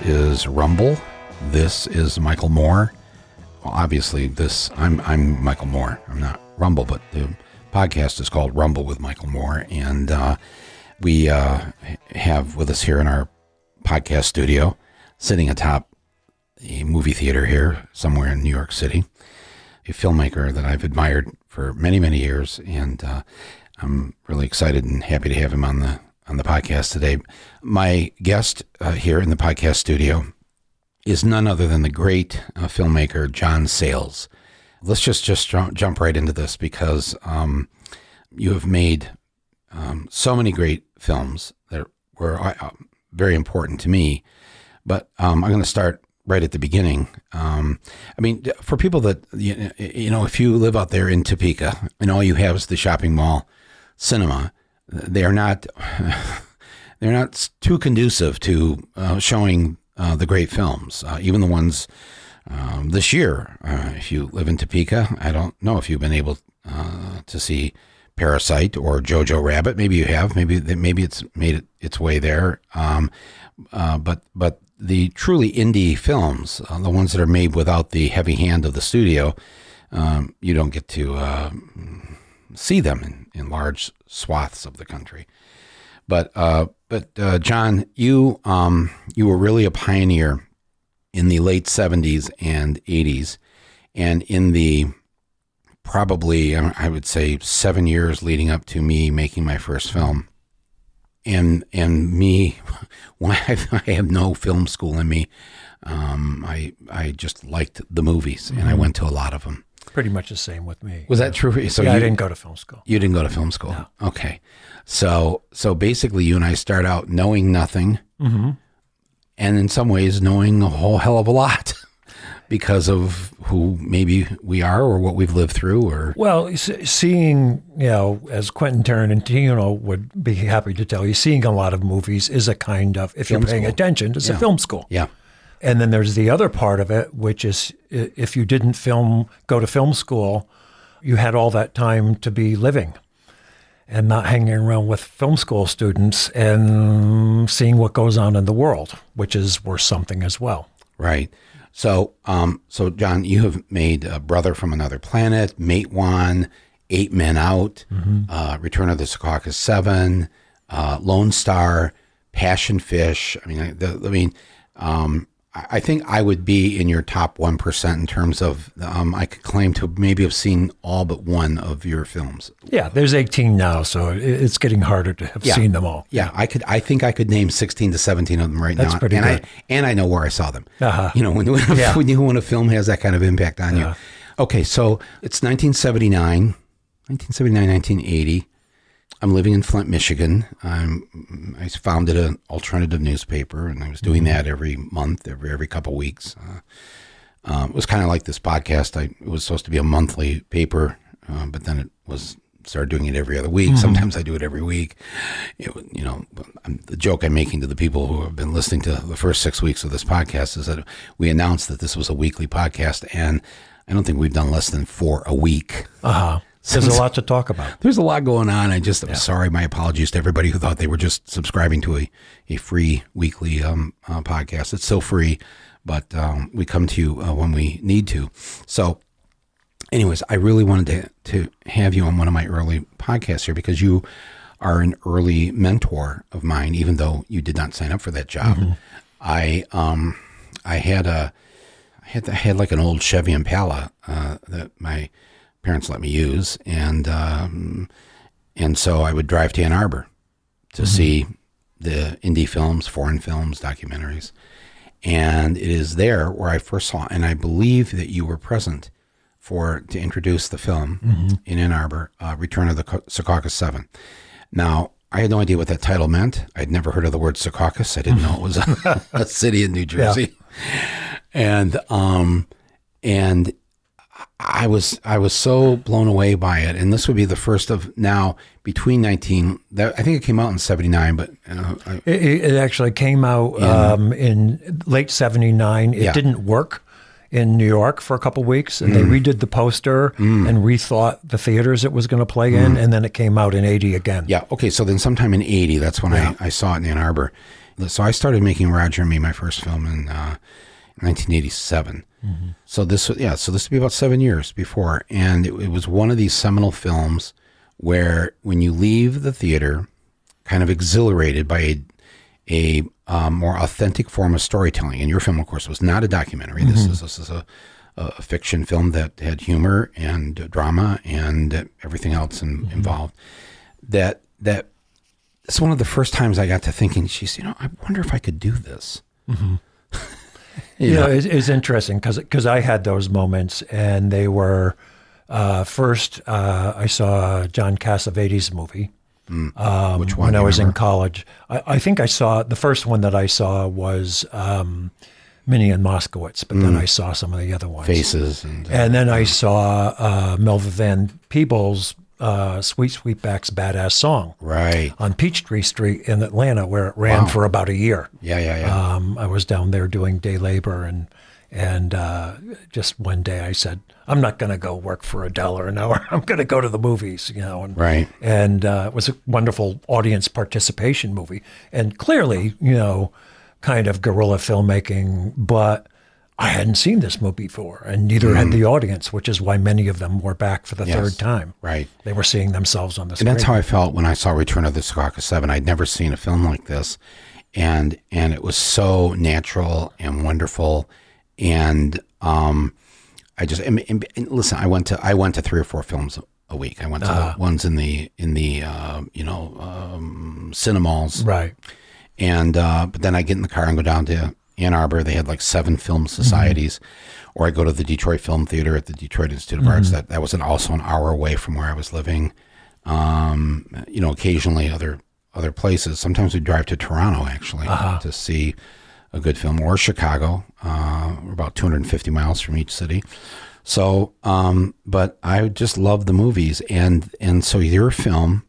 Is Rumble. This is Michael Moore. Well, obviously, this I'm I'm Michael Moore. I'm not Rumble, but the podcast is called Rumble with Michael Moore, and uh, we uh, have with us here in our podcast studio, sitting atop a movie theater here somewhere in New York City, a filmmaker that I've admired for many many years, and uh, I'm really excited and happy to have him on the on the podcast today. My guest uh, here in the podcast studio is none other than the great uh, filmmaker John Sayles. Let's just just jump, right into this because um, you have made um, so many great films that were uh, very important to me. But um, I'm going to start right at the beginning. Um, I mean, for people that you know, if you live out there in Topeka and all you have is the shopping mall cinema, they are not they're not too conducive to uh, showing uh, the great films, uh, even the ones um, this year. Uh, if you live in Topeka, I don't know if you've been able uh, to see Parasite or Jojo Rabbit. Maybe you have. Maybe maybe it's made it, its way there. Um, uh, but but the truly indie films, the ones that are made without the heavy hand of the studio, um, you don't get to see them in, in large swaths of the country. But uh, but uh, John, you um, you were really a pioneer in the late '70s and '80s, and in the probably I would say seven years leading up to me making my first film, and and me, I, I have no film school in me, um, I I just liked the movies, and I mm-hmm. went to a lot of them. Pretty much the same with me. Was that true? So yeah, you, I didn't go to film school. You didn't go to film school. No. Okay, so so basically, you and I start out knowing nothing, mm-hmm. and in some ways knowing a whole hell of a lot. because of who maybe we are or what we've lived through or well seeing you know as quentin tarantino would be happy to tell you seeing a lot of movies is a kind of if film you're paying school. attention it's yeah. a film school yeah and then there's the other part of it, which is if you didn't film, go to film school, you had all that time to be living and not hanging around with film school students and seeing what goes on in the world, which is worth something as well. Right. So, um, so John, you have made a Brother from Another Planet, Matewan, Eight Men Out, mm-hmm. uh, Return of the Secaucus Seven, uh, Lone Star, Passion Fish. I mean, the, I mean, um, I think I would be in your top 1% in terms of, um, I could claim to maybe have seen all but one of your films. Yeah, there's 18 now, so it's getting harder to have yeah. seen them all. Yeah, I could, I think I could name 16 to 17 of them right That's now. Pretty and good. I, and I know where I saw them. Uh-huh. You know, when, when, yeah. when, you, when a film has that kind of impact on uh-huh. you. Okay, so it's 1979, 1979, 1980. I'm living in Flint, Michigan. I'm, I founded an alternative newspaper, and I was doing mm-hmm. that every month, every every couple weeks. Uh, uh, it was kind of like this podcast. I it was supposed to be a monthly paper, uh, but then it was started doing it every other week. Mm-hmm. Sometimes I do it every week. It, you know, the joke I'm making to the people who have been listening to the first six weeks of this podcast is that we announced that this was a weekly podcast, and I don't think we've done less than four a week. Uh huh. There's a lot to talk about. There's a lot going on. I just, yeah. sorry, my apologies to everybody who thought they were just subscribing to a, a free weekly um, uh, podcast. It's so free, but um, we come to you uh, when we need to. So, anyways, I really wanted to, to have you on one of my early podcasts here because you are an early mentor of mine, even though you did not sign up for that job. Mm-hmm. I, um, I had a, I had, I had like an old Chevy Impala uh, that my parents let me use, and um, and so I would drive to Ann Arbor to mm-hmm. see the indie films, foreign films, documentaries, and it is there where I first saw, and I believe that you were present for to introduce the film mm-hmm. in Ann Arbor, uh, Return of the Secaucus Seven. Now, I had no idea what that title meant. I'd never heard of the word Secaucus. I didn't know it was a, a city in New Jersey, yeah. and um, and I was I was so blown away by it, and this would be the first of now between nineteen. That, I think it came out in seventy nine, but uh, I, it, it, actually came out in, um, in late seventy nine. It yeah. didn't work in New York for a couple weeks, and mm. they redid the poster mm. and rethought the theaters it was going to play mm. in, and then it came out in eighty again. Yeah. Okay. So then, sometime in eighty, that's when yeah. I, I saw it in Ann Arbor, So I started making Roger and Me, my first film, and. uh, 1987. Mm-hmm. So this was yeah. So this would be about seven years before, and it, it was one of these seminal films where when you leave the theater, kind of exhilarated by a a um, more authentic form of storytelling. And your film, of course, was not a documentary. This mm-hmm. is this is a, a fiction film that had humor and drama and everything else in, mm-hmm. involved. That that it's one of the first times I got to thinking, she's, you know, I wonder if I could do this. You know, it's, it's interesting because because I had those moments, and they were uh, first. Uh, I saw John Cassavetes' movie um, Which one? when I was in college. I, I think I saw the first one that I saw was um, Minnie and Moskowitz, but Mm. then I saw some of the other ones. Faces and, uh, And then I saw uh, Melvin Van Peebles' uh, Sweet Sweetback's Badass Song right. on Peachtree Street in Atlanta, where it ran Wow. for about a year. Yeah, yeah, yeah. Um, I was down there doing day labor, and and uh, just one day I said, "I'm not going to go work for a dollar an hour. I'm going to go to the movies," you know. And, Right. And uh, it was a wonderful audience participation movie, and clearly, you know, kind of guerrilla filmmaking, but. I hadn't seen this movie before, and neither had the audience, which is why many of them were back for the Mm. Yes. third time. right. They were seeing themselves on the And screen. And that's how I felt when I saw Return of the Secaucus Seven. I'd never seen a film like this, and and it was so natural and wonderful, and um, I just and, and- and listen. I went to I went to three or four films a week. I went to the ones in the in the uh, you know um, cinemas, right. and uh, but then I get in the car and go down to Ann Arbor. They had like seven film societies, or I go to the Detroit Film Theater at the Detroit Institute of Arts. That that was an, also an hour away from where I was living. Um, you know, occasionally other other places. Sometimes we drive to Toronto actually to see a good film, or Chicago. Uh, we're about 250 miles from each city. So, um, but I just love the movies, and and so your film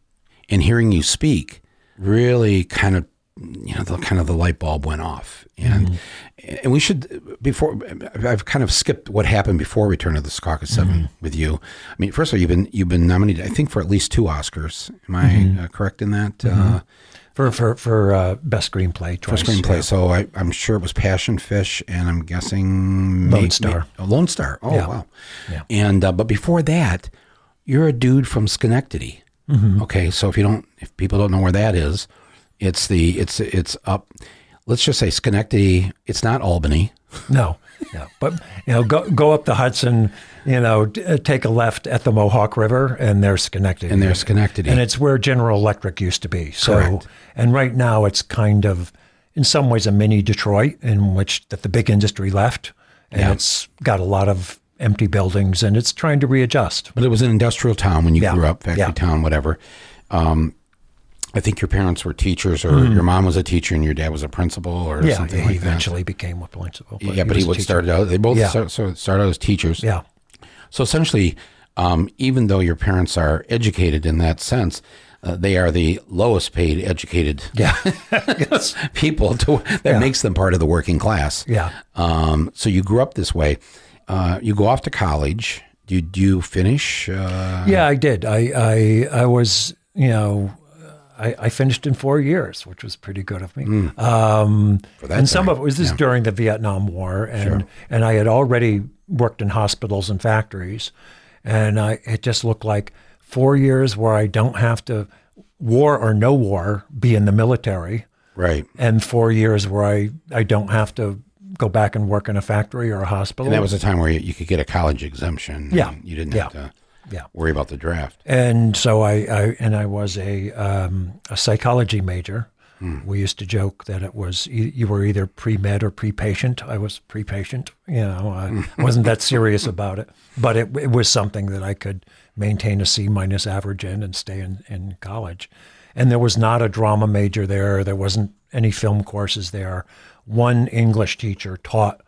and hearing you speak really kind of you know the kind of the light bulb went off and and we should before I've kind of skipped what happened before Return of the Secaucus 7 with you. I mean, first of all, you've been you've been nominated, I think, for at least two Oscars. Am I uh, correct in that? Uh, For for for uh, best screenplay, for screenplay. yeah. So I, I'm sure it was Passion Fish, and I'm guessing Lone may- Star. may- oh, Lone Star. Oh Yeah. wow. Yeah. And uh, but before that, you're a dude from Schenectady. Mm-hmm. Okay, so if you don't, if people don't know where that is, it's the it's it's up. Let's just say Schenectady. It's not Albany. No, no. But you know, go go up the Hudson. You know, d- uh, take a left at the Mohawk River, and there's Schenectady. And there's Schenectady. and it's where General Electric used to be. So, Correct. and right now it's kind of, in some ways, a mini Detroit in which that the big industry left, and Yeah. it's got a lot of empty buildings, and it's trying to readjust. But it was an industrial town when you Yeah. grew up, factory Yeah. town, whatever. Um, I think your parents were teachers, or your mom was a teacher, and your dad was a principal, or. Yeah, something he like that. eventually became a principal. Yeah, but he would start out. They both Yeah. start, so started out as teachers. Yeah, So essentially, um, even though your parents are educated in that sense, uh, they are the lowest paid educated yeah, people. To, that Yeah. makes them part of the working class. yeah. Um, so you grew up this way. Uh, you go off to college. Did you finish? Uh, Yeah, I did. I I, I was, you know, I, I finished in four years, which was pretty good of me. Um, For that and some of it was this yeah. during the Vietnam War, and and I had already worked in hospitals and factories, and I it just looked like four years where I don't have to, war or no war, be in the military, right. and four years where I I don't have to go back and work in a factory or a hospital. And that was a time where you, you could get a college exemption. Yeah. You didn't Yeah. have to yeah. worry about the draft. And so I, I and I was a um, a psychology major. We used to joke that it was e- you were either pre med or pre patient. I was pre patient. You know, I wasn't that serious about it, but it, it was something that I could maintain a C minus average in and stay in, in college. And there was not a drama major there. There wasn't any film courses there. One English teacher taught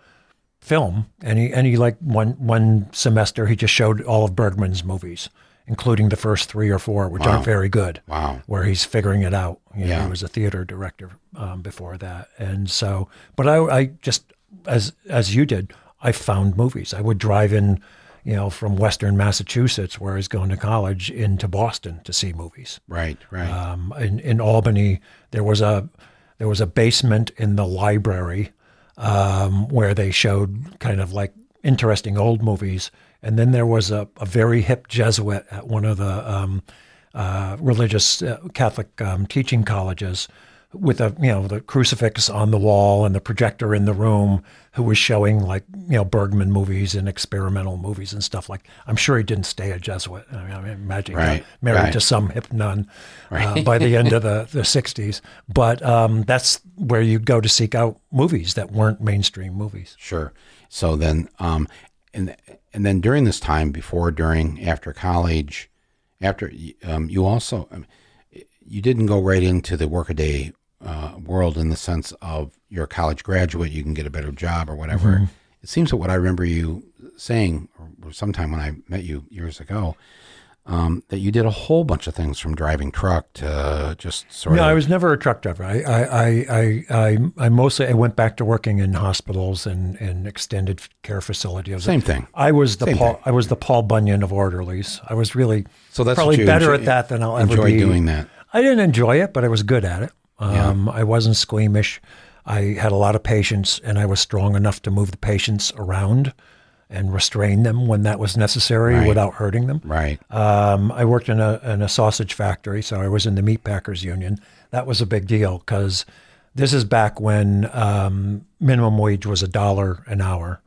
film, and he and he like one one semester he just showed all of Bergman's movies, including the first three or four, which aren't very good. Wow. Where he's figuring it out. You know, Yeah. He was a theater director um, before that, and so. But I, I just as as you did, I found movies. I would drive in, you know, from Western Massachusetts, where I was going to college, into Boston to see movies. Right, right. Um, in, in Albany, there was a There was a basement in the library um, where they showed kind of like interesting old movies. And then there was a, a very hip Jesuit at one of the um, uh, religious uh, Catholic um, teaching colleges with a you know the crucifix on the wall and the projector in the room who was showing like you know Bergman movies and experimental movies and stuff like I'm sure he didn't stay a Jesuit I mean, I imagine Right, he married right. to some hip nun uh, by the end of the, the 60s but um, that's where you'd go to seek out movies that weren't mainstream movies Sure. So then, um, and and then during this time, before, during, after college, after um, you also you didn't go right into the workaday uh, world in the sense of you're a college graduate, you can get a better job or whatever. It seems that what I remember you saying, or sometime when I met you years ago, um, that you did a whole bunch of things from driving truck to just sort No, of. No, I was never a truck driver. I, I, I, I, I, I mostly I went back to working in hospitals and, and extended care facilities. Same thing. I was the Same Paul. thing. I was the Paul Bunyan of orderlies. I was really So that's probably better enjoy- at that than I'll ever be. doing that. I didn't enjoy it, but I was good at it. Um, I wasn't squeamish. I had a lot of patience, and I was strong enough to move the patients around and restrain them when that was necessary Right. without hurting them. Right. Um, I worked in a, in a sausage factory, so I was in the meat packers union. That was a big deal because this is back when um, minimum wage was a dollar an hour.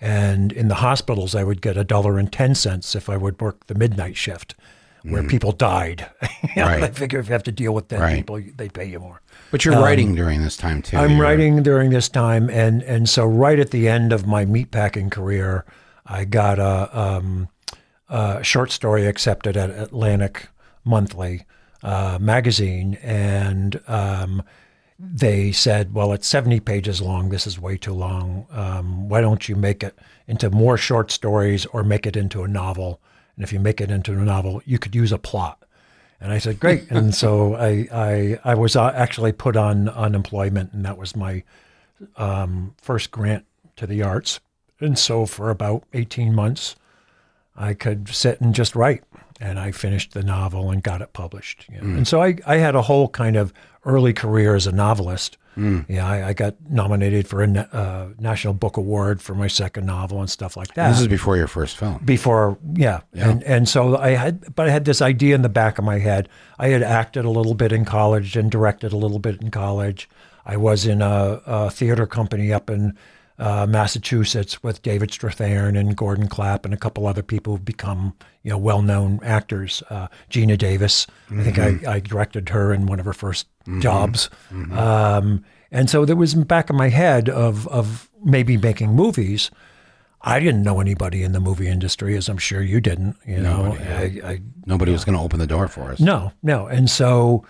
And in the hospitals, I would get a dollar and 10 cents if I would work the midnight shift where people died. You know, Mm. Right. I figure if you have to deal with dead Right. people, they pay you more. But you're writing during this time too. I'm You're- writing during this time, and and so right at the end of my meatpacking career, I got a, um, a short story accepted at Atlantic Monthly uh, magazine, and um, they said, "Well, it's 70 pages long. This is way too long. Um, why don't you make it into more short stories or make it into a novel? And if you make it into a novel, you could use a plot." And I said, great. and so I, I, I was uh, actually put on unemployment, and that was my um, first grant to the arts. And so for about 18 months, I could sit and just write. And I finished the novel and got it published. you know. And so I, I had a whole kind of early career as a novelist. Yeah, I, I got nominated for a uh, National Book Award for my second novel and stuff like that. This is before your first film. before yeah. and and so i had but i had this idea in the back of my head. I had acted a little bit in college and directed a little bit in college. I was in a, a theater company up in uh, massachusetts with david strathairn and gordon clapp and a couple other people who've become you know well-known actors. Uh, geena davis i think I, I directed her in one of her 1st jobs. Um, and so there was in the back of my head of of maybe making movies. I didn't know anybody in the movie industry, as I'm sure you didn't. You know, I, I Nobody was going to open the door for us. no, no, and so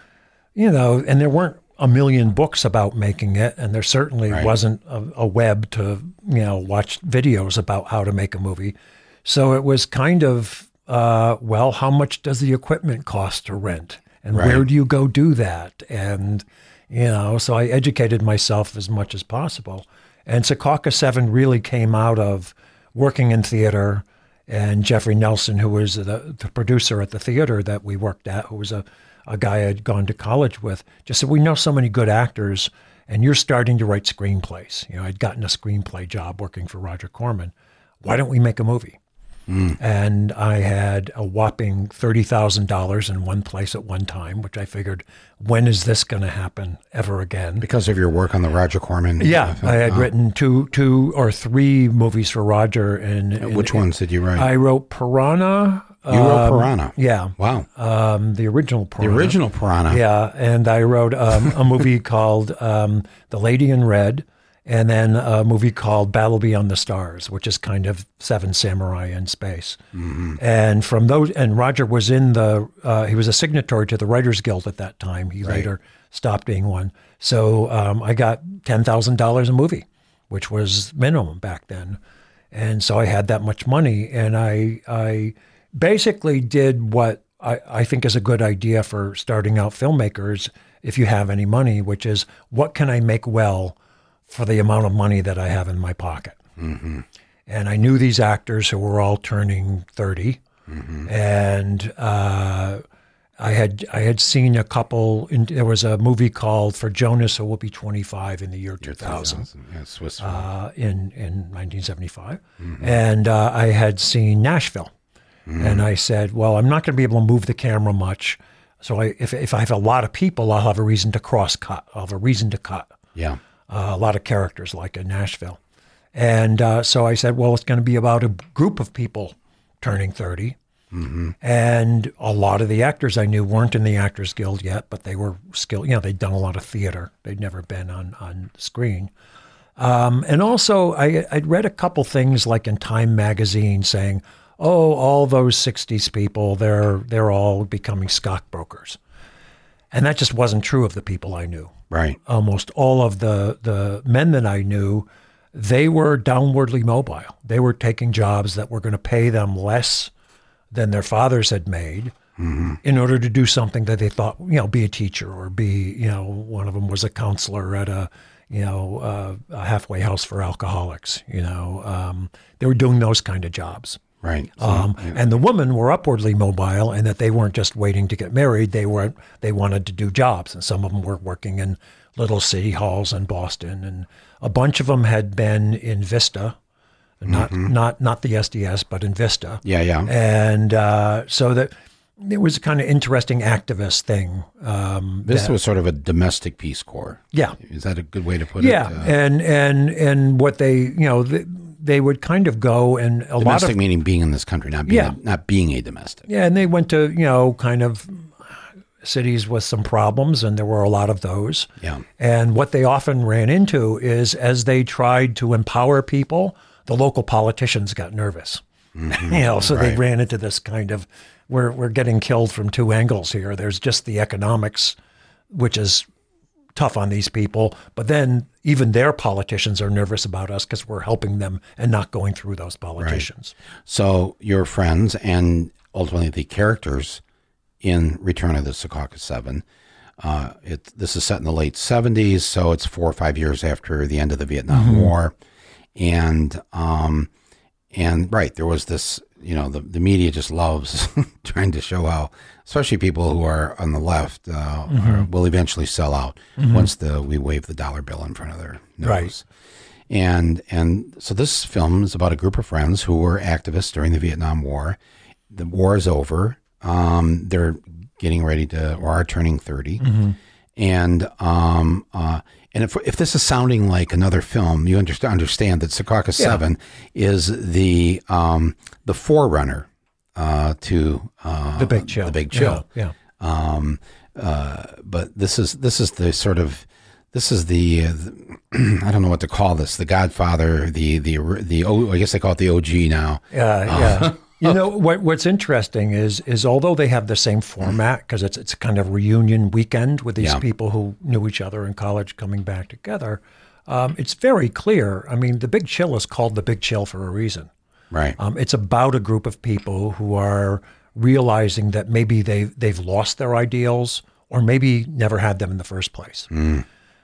you know, and there weren't a million books about making it, and there certainly wasn't a, a web to you know watch videos about how to make a movie. So it was kind of uh, well, how much does the equipment cost to rent, and where do you go do that, and you know, so I educated myself as much as possible. And Secaucus Seven really came out of working in theater, and Jeffrey Nelson, who was the, the producer at the theater that we worked at, who was a, a guy I'd gone to college with, just said, "We know so many good actors, and you're starting to write screenplays. You know, I'd gotten a screenplay job working for Roger Corman. Why don't we make a movie?" And I had a whopping $30,000 in one place at one time, which I figured, when is this going to happen ever again? Because of your work on the Roger Corman. uh, Yeah. I had Uh, written two, two or three movies for Roger. And, and Which ones did you write? I wrote Piranha. You wrote um, Piranha. Yeah, Wow. um, the original Piranha. The original Piranha. Yeah, and I wrote um, a movie called um, The Lady in Red, and then a movie called Battle Beyond the Stars, which is kind of Seven Samurai in space. And from those, and Roger was in the, uh, he was a signatory to the Writers Guild at that time. He later stopped being one. So um, I got ten thousand dollars a movie, which was minimum back then, and so I had that much money, and I I basically did what I, I think is a good idea for starting out filmmakers if you have any money, which is what can I make well for the amount of money that I have in my pocket. And I knew these actors who were all turning 30. And uh, I had I had seen a couple. In, there was a movie called For Jonas, who will be 25 in the year 2000 Yeah, Swiss uh, in in 1975, and uh, I had seen Nashville, and I said, "Well, I'm not going to be able to move the camera much, so I, if if I have a lot of people, I'll have a reason to cross cut. I'll have a reason to cut yeah. uh, a lot of characters, like in Nashville." And uh, so I said, "Well, it's going to be about a group of people turning 30." And a lot of the actors I knew weren't in the Actors Guild yet, but they were skilled. You know, they'd done a lot of theater. They'd never been on on screen. Um, and also, I, I'd read a couple things like in Time magazine saying, "Oh, all those '60s people, they're they're all becoming stockbrokers," and that just wasn't true of the people I knew. Right. Almost all of the the men that I knew, they were downwardly mobile. They were taking jobs that were going to pay them less than their fathers had made in order to do something that they thought, you know, be a teacher or be, you know, one of them was a counselor at a, you know, uh, a halfway house for alcoholics. You know, um, they were doing those kind of jobs. Right. So, Um, And the women were upwardly mobile, and that they weren't just waiting to get married. They were they wanted to do jobs, and some of them were working in little city halls in Boston, and a bunch of them had been in Vista, not not not the SDS, but in Vista. yeah, yeah. And uh, so that it was a kind of interesting activist thing. Um, this was sort of a domestic Peace Corps. yeah, Is that a good way to put yeah, it? Uh, and and and what they you know they, they would kind of go and a lot of domestic meaning being in this country, not being Yeah. a, not being a domestic. Yeah, and they went to, you know, kind of cities with some problems, and there were a lot of those. Yeah. And what they often ran into is as they tried to empower people, the local politicians got nervous. Mm-hmm. you know, so they ran into this kind of we're we're getting killed from two angles here. There's just the economics, which is tough on these people, but then even their politicians are nervous about us because we're helping them and not going through those politicians. So your friends and ultimately the characters in Return of the Secaucus Seven. Uh, it, this is set in the late 70s, so it's four or five years after the end of the Vietnam War, and um, and right there was this. You know, the the media just loves trying to show how, especially people who are on the left, uh, are, will eventually sell out once the we wave the dollar bill in front of their nose. Right. And and so this film is about a group of friends who were activists during the Vietnam War. The war is over. Um, they're getting ready to or are turning 30 and um, uh, and if if this is sounding like another film, you understand understand that Secaucus Seven is the um, the forerunner uh, to uh, The big chill. The Big Chill. Yeah. yeah. Um, uh, but this is this is the sort of this is the, uh, the I don't know what to call this the Godfather the the the oh, I guess they call it the OG now. Yeah, yeah. You know what? What's interesting is is although they have the same format because it's it's kind of reunion weekend with these Yeah. people who knew each other in college coming back together. Um, it's very clear. I mean, the Big Chill is called the Big Chill for a reason. Right. Um, it's about a group of people who are realizing that maybe they they've lost their ideals or maybe never had them in the first place.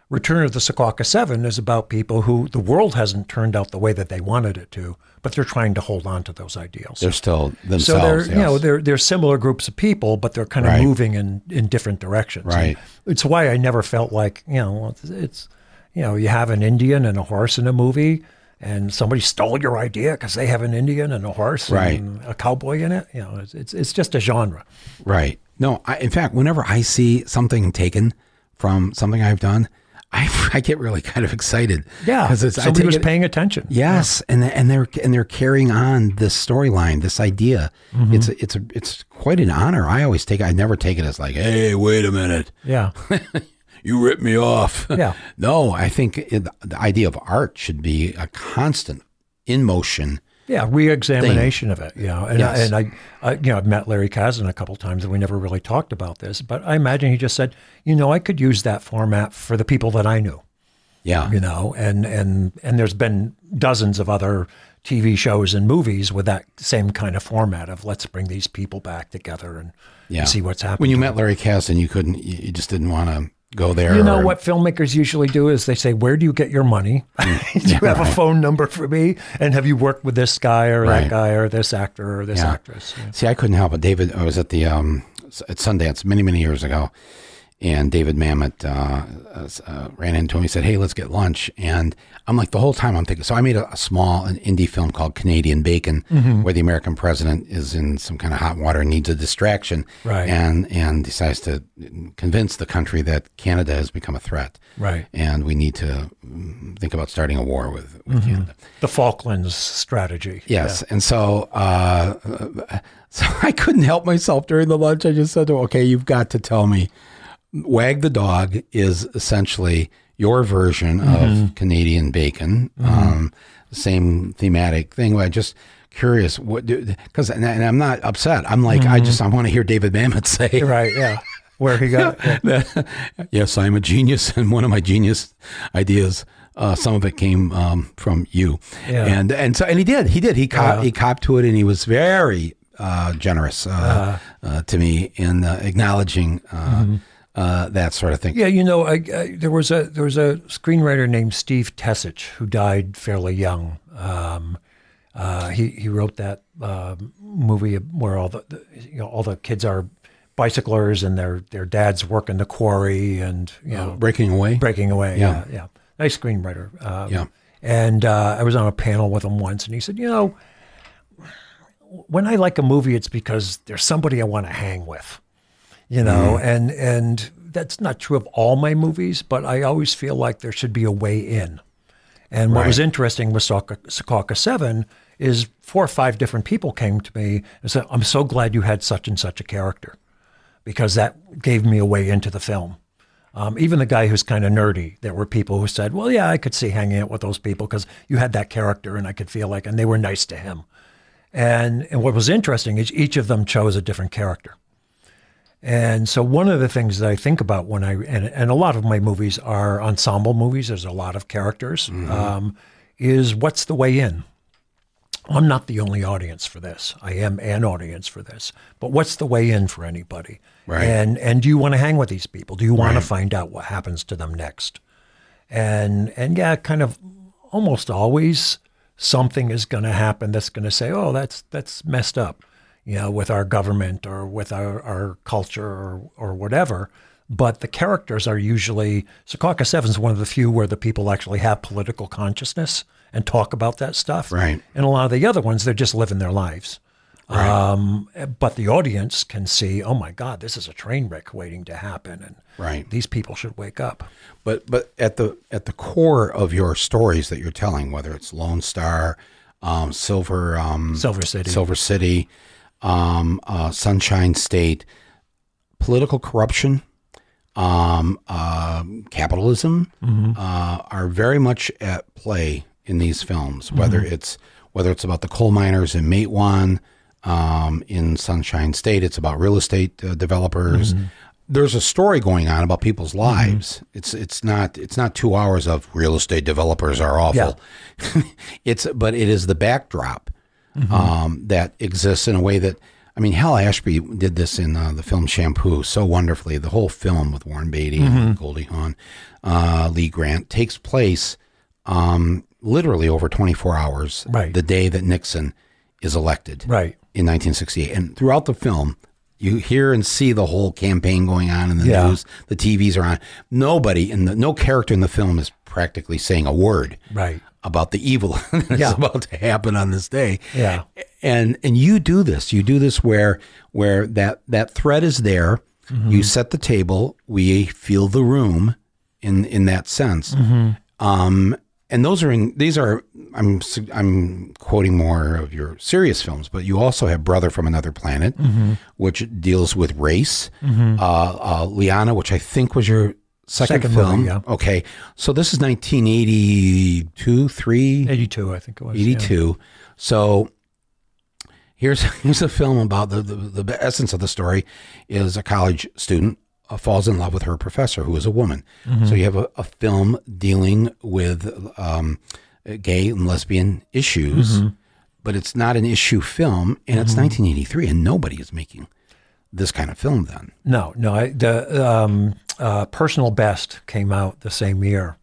Return of the Secaucus Seven is about people who the world hasn't turned out the way that they wanted it to, but they're trying to hold on to those ideals. They're still themselves. so they're yes. you know they're they're similar groups of people, but they're kind of Right. moving in in different directions. And Right. it's why I never felt like you know it's you know you have an Indian and a horse in a movie. And somebody stole your idea because they have an Indian and a horse Right. and a cowboy in it. You know, it's it's, it's just a genre. Right. No, I, in fact, whenever I see something taken from something I've done, I, I get really kind of excited. Yeah, because somebody was it- paying attention. Yes, and and they're and they're carrying on this storyline, this idea. Mm-hmm. It's a, it's a, it's quite an honor. I always take. I never take it as like, hey, wait a minute, yeah, you ripped me off. Yeah. no, I think it, the idea of art should be a constant in motion. yeah. Re-examination of it. You know, and Yes. I, and I, I, you know, I've met Larry Kasdan a couple times, and we never really talked about this. But I imagine he just said, you know, I could use that format for the people that I knew. Yeah, you know and and and there's been dozens of other tv shows and movies with that same kind of format of let's bring these people back together and yeah. see what's happening When you met Larry Kasdan, you couldn't. You just didn't want to go there. you know or- what filmmakers usually do is they say where do you get your money do you have a phone number for me and have you worked with this guy or Right. that guy or this actor or this Yeah. actress Yeah. See, I couldn't help it. David, I was at the um, at Sundance many many years ago, and David Mamet uh, uh, ran into him. He said, "Hey, let's get lunch." And I'm like, the whole time I'm thinking. So I made a, a small an indie film called Canadian Bacon, Mm-hmm. where the American president is in some kind of hot water and needs a distraction, Right. And and decides to convince the country that Canada has become a threat, Right. And we need to mm, think about starting a war with, with Canada. The Falklands strategy. Yes, and so uh, so I couldn't help myself during the lunch. I just said to him, "Okay, you've got to tell me." Wag the dog is essentially your version of Canadian bacon. Um, same thematic thing. I just curious what because and, and I'm not upset. I'm like I just I want to hear David Mamet say Right. Yeah. Where he got. yeah. yes, I'm a genius, and one of my genius ideas, uh, some of it came um, from you, Yeah. and and so and he did, he did, he cop, he copped to it, and he was very uh, generous uh, uh, to me in uh, acknowledging uh, uh, that sort of thing. Yeah, you know, I, I, there was a there was a screenwriter named Steve Tesich who died fairly young. Um, uh, he he wrote that um movie where all the, the you know all the kids are bicyclers and their their dads work in the quarry and you know Breaking away. breaking away. Yeah. Yeah, yeah, nice screenwriter. Um, Yeah. and uh, I was on a panel with him once, and he said, you know, when I like a movie, it's because there's somebody I want to hang with, you know, and and that's not true of all my movies, but I always feel like there should be a way in. And what was interesting with Secaucus Seven is four or five different people came to me and said, "I'm so glad you had such and such a character," because that gave me a way into the film. Um, even the guy who's kind of nerdy, there were people who said, "Well, yeah, I could see hanging out with those people because you had that character, and I could feel like, and they were nice to him." And and what was interesting is each of them chose a different character. And so one of the things that I think about when I and, and a lot of my movies are ensemble movies. There's a lot of characters. Um, is what's the way in? I'm not the only audience for this. I am an audience for this. But what's the way in for anybody? Right. And and do you want to hang with these people? Do you want to find out what happens to them next? And and yeah, kind of almost always something is going to happen that's going to say, "Oh, that's that's messed up," you know, with our government or with our, our culture or or whatever. But the characters are usually Secaucus Seven is one of the few where the people actually have political consciousness and talk about that stuff. Right. And a lot of the other ones, they're just living their lives. Um, but the audience can see, oh my God, this is a train wreck waiting to happen, and Right. these people should wake up. But but at the at the core of your stories that you're telling, whether it's Lone Star, um, Silver um, Silver City. Silver City, um, uh, Sunshine State, political corruption, um, uh, capitalism uh, are very much at play in these films. Whether it's whether it's about the coal miners in Matewan, um, in Sunshine State, it's about real estate uh, developers. There's a story going on about people's lives. It's it's not it's not two hours of real estate developers are awful. it's but it is the backdrop um, that exists in a way that I mean, Hal Ashby did this in uh, the film Shampoo so wonderfully. The whole film with Warren Beatty and Goldie Hawn, uh, Lee Grant takes place um, literally over 24 hours. Right. The day that Nixon is elected. Right. In 1968, and throughout the film, you hear and see the whole campaign going on in the Yeah. news. The TVs are on. Nobody in the no character in the film is practically saying a word Right. about the evil that's Yeah. about to happen on this day. Yeah. And and you do this. You do this where where that that threat is there. Mm-hmm. You set the table. We feel the room in in that sense. Mm-hmm. Um, and those are in these are I'm I'm quoting more of your serious films, but you also have Brother from Another Planet, Mm-hmm. which deals with race. Uh, uh, Lianna, which I think was your second, Second movie, film. yeah. Okay, so this is 1982, three. 82, I think it was. yeah. 82. So here's here's a film about the, the the essence of the story is a college student uh, falls in love with her professor who is a woman. So you have a, a film dealing with um, gay and lesbian issues, but it's not an issue film, and it's 1983, and nobody is making this kind of film then. No, no. I, the um, uh, Personal Best came out the same year,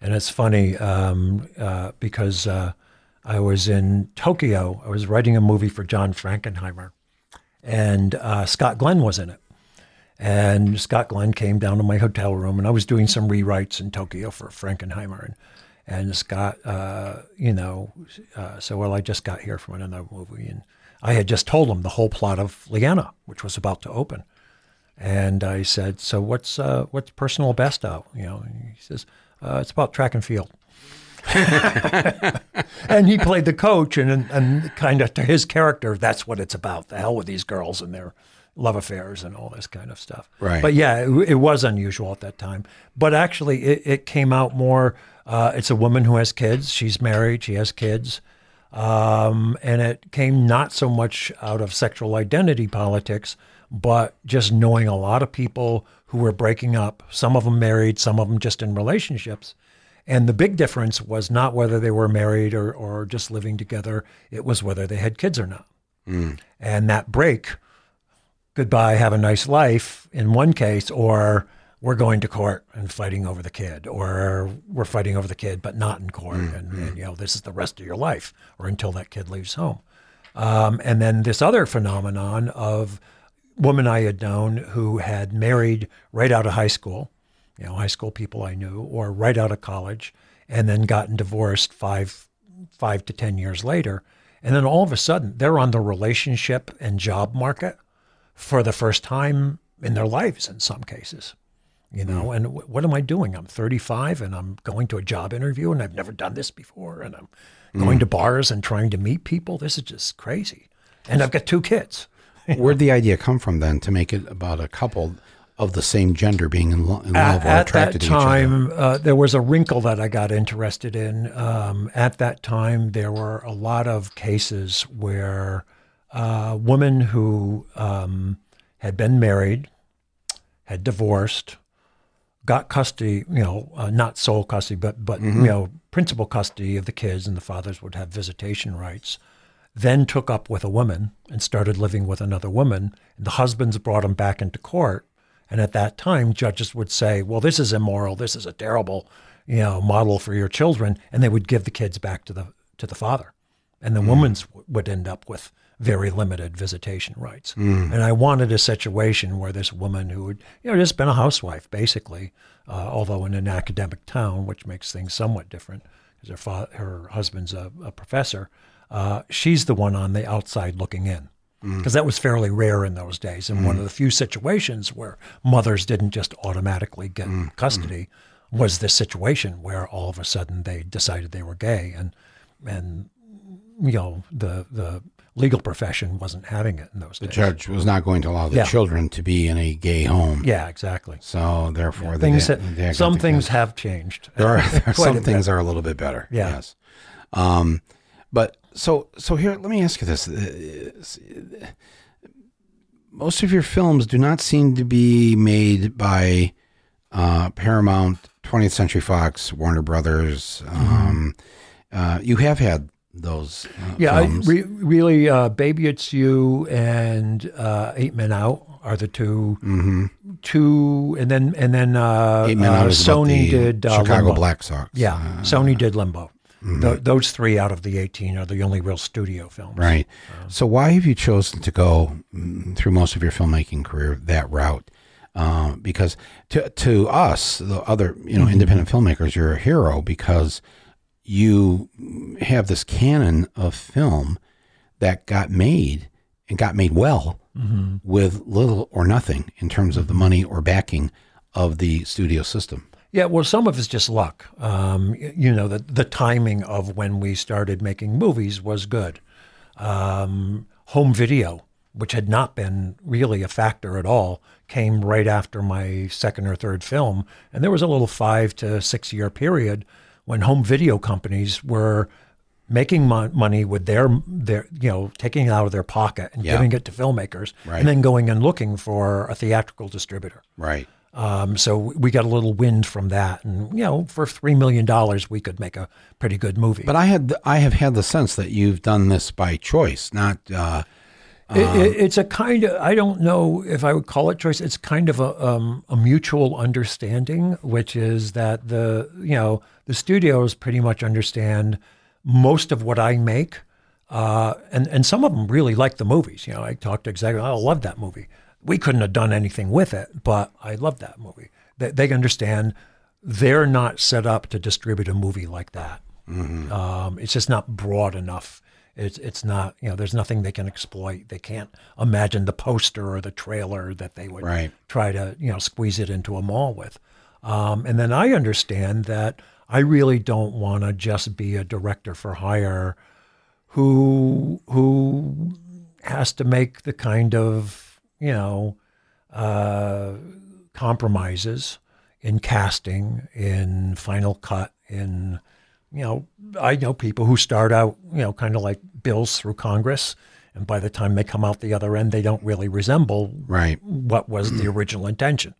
and it's funny um, uh, because uh, I was in Tokyo. I was writing a movie for John Frankenheimer, and uh, Scott Glenn was in it. And Scott Glenn came down to my hotel room, and I was doing some rewrites in Tokyo for Frankenheimer. And, and Scott, uh, you know, uh, so well, I just got here from another movie, and I had just told him the whole plot of Lianna, which was about to open. And I said, "So what's uh, what's personal best out?" You know, he says, uh, "It's about track and field." and he played the coach, and and kind of to his character, that's what it's about. The hell with these girls and their love affairs and all this kind of stuff. Right. But yeah, it, it was unusual at that time. But actually, it, it came out more. Uh, it's a woman who has kids. She's married. She has kids. Um, and it came not so much out of sexual identity politics, but just knowing a lot of people who were breaking up, some of them married, some of them just in relationships. And the big difference was not whether they were married or, or just living together, it was whether they had kids or not. And that break, goodbye, have a nice life in one case, or we're going to court and fighting over the kid, or we're fighting over the kid, but not in court. And, and, you know, this is the rest of your life, or until that kid leaves home. Um, and then this other phenomenon of woman I had known who had married right out of high school, you know, high school people I knew, or right out of college, and then gotten divorced five, five to ten years later, and then all of a sudden they're on the relationship and job market for the first time in their lives in some cases. You know, and w- what am I doing? I'm 35 and I'm going to a job interview and I've never done this before, and I'm going to bars and trying to meet people. This is just crazy, and I've got two kids. Where'd the idea come from then to make it about a couple of the same gender being in, lo- in love at, or at attracted that to each other? time, uh, there was a wrinkle that I got interested in. Um, at that time, there were a lot of cases where uh, women who um, had been married, had divorced, got custody, you know, uh, not sole custody, but but Mm-hmm. you know, principal custody of the kids, and the fathers would have visitation rights. Then took up with a woman and started living with another woman. And the husbands brought them back into court, and at that time, judges would say, "Well, this is immoral. This is a terrible, you know, model for your children," and they would give the kids back to the to the father, and the woman's w- would end up with very limited visitation rights. Mm. And I wanted a situation where this woman who had, you know, just been a housewife basically, uh, although in an academic town, which makes things somewhat different because her fa- her husband's a, a professor. Uh, she's the one on the outside looking in. Mm. Because that was fairly rare in those days, and one mm. of the few situations where mothers didn't just automatically get custody was this situation where all of a sudden they decided they were gay, and and you know the the legal profession wasn't having it in those days. The days. judge was not going to allow the Yeah. children to be in a gay home. Yeah, exactly. So therefore, the Things da- that the some things have changed. there are, there are some things bit. are a little bit better. Yeah. Yes. Um, but so so here, let me ask you this: Uh, most of your films do not seem to be made by uh, Paramount, 20th Century Fox, Warner Brothers. Um, uh, you have had those. Uh, Yeah, re- really, uh, Baby It's You and uh, Eight Men Out are the 2 two, and then and then uh, Mm-hmm. Eight Men uh, Out Sony the did uh, Chicago Limbo. Black Sox. Yeah, Uh, Sony did Limbo. Th- those three out of the eighteen are the only real studio films. Right. So why have you chosen to go mm, through most of your filmmaking career that route? Uh, because to to us, the other you know independent filmmakers, you're a hero because you have this canon of film that got made and got made well with little or nothing in terms of the money or backing of the studio system. Yeah, well, some of it's just luck. Um, you know, the the timing of when we started making movies was good. Um, home video, which had not been really a factor at all, came right after my second or third film, and there was a little five to six year period when home video companies were making mon- money with their their you know taking it out of their pocket and giving it to filmmakers, Right. and then going and looking for a theatrical distributor. Right. Um, so we got a little wind from that, and you know, for three million dollars, we could make a pretty good movie. But I had the, I have had the sense that you've done this by choice, not uh, It, it, it's a kind of I don't know if I would call it choice. It's kind of a um, a mutual understanding, which is that the you know the studios pretty much understand most of what I make, uh, and and some of them really like the movies. You know, I talked to exactly I love that movie. we couldn't have done anything with it, but I love that movie. They, they understand they're not set up to distribute a movie like that. Um, it's just not broad enough. It's it's not you know there's nothing they can exploit. They can't imagine the poster or the trailer that they would Right. try to you know squeeze it into a mall with. Um, and then I understand that I really don't want to just be a director for hire who who has to make the kind of you know uh, compromises in casting, in final cut, in you know I know people who start out you know kind of like bills through Congress, and by the time they come out the other end, they don't really resemble Right. what was the original intention.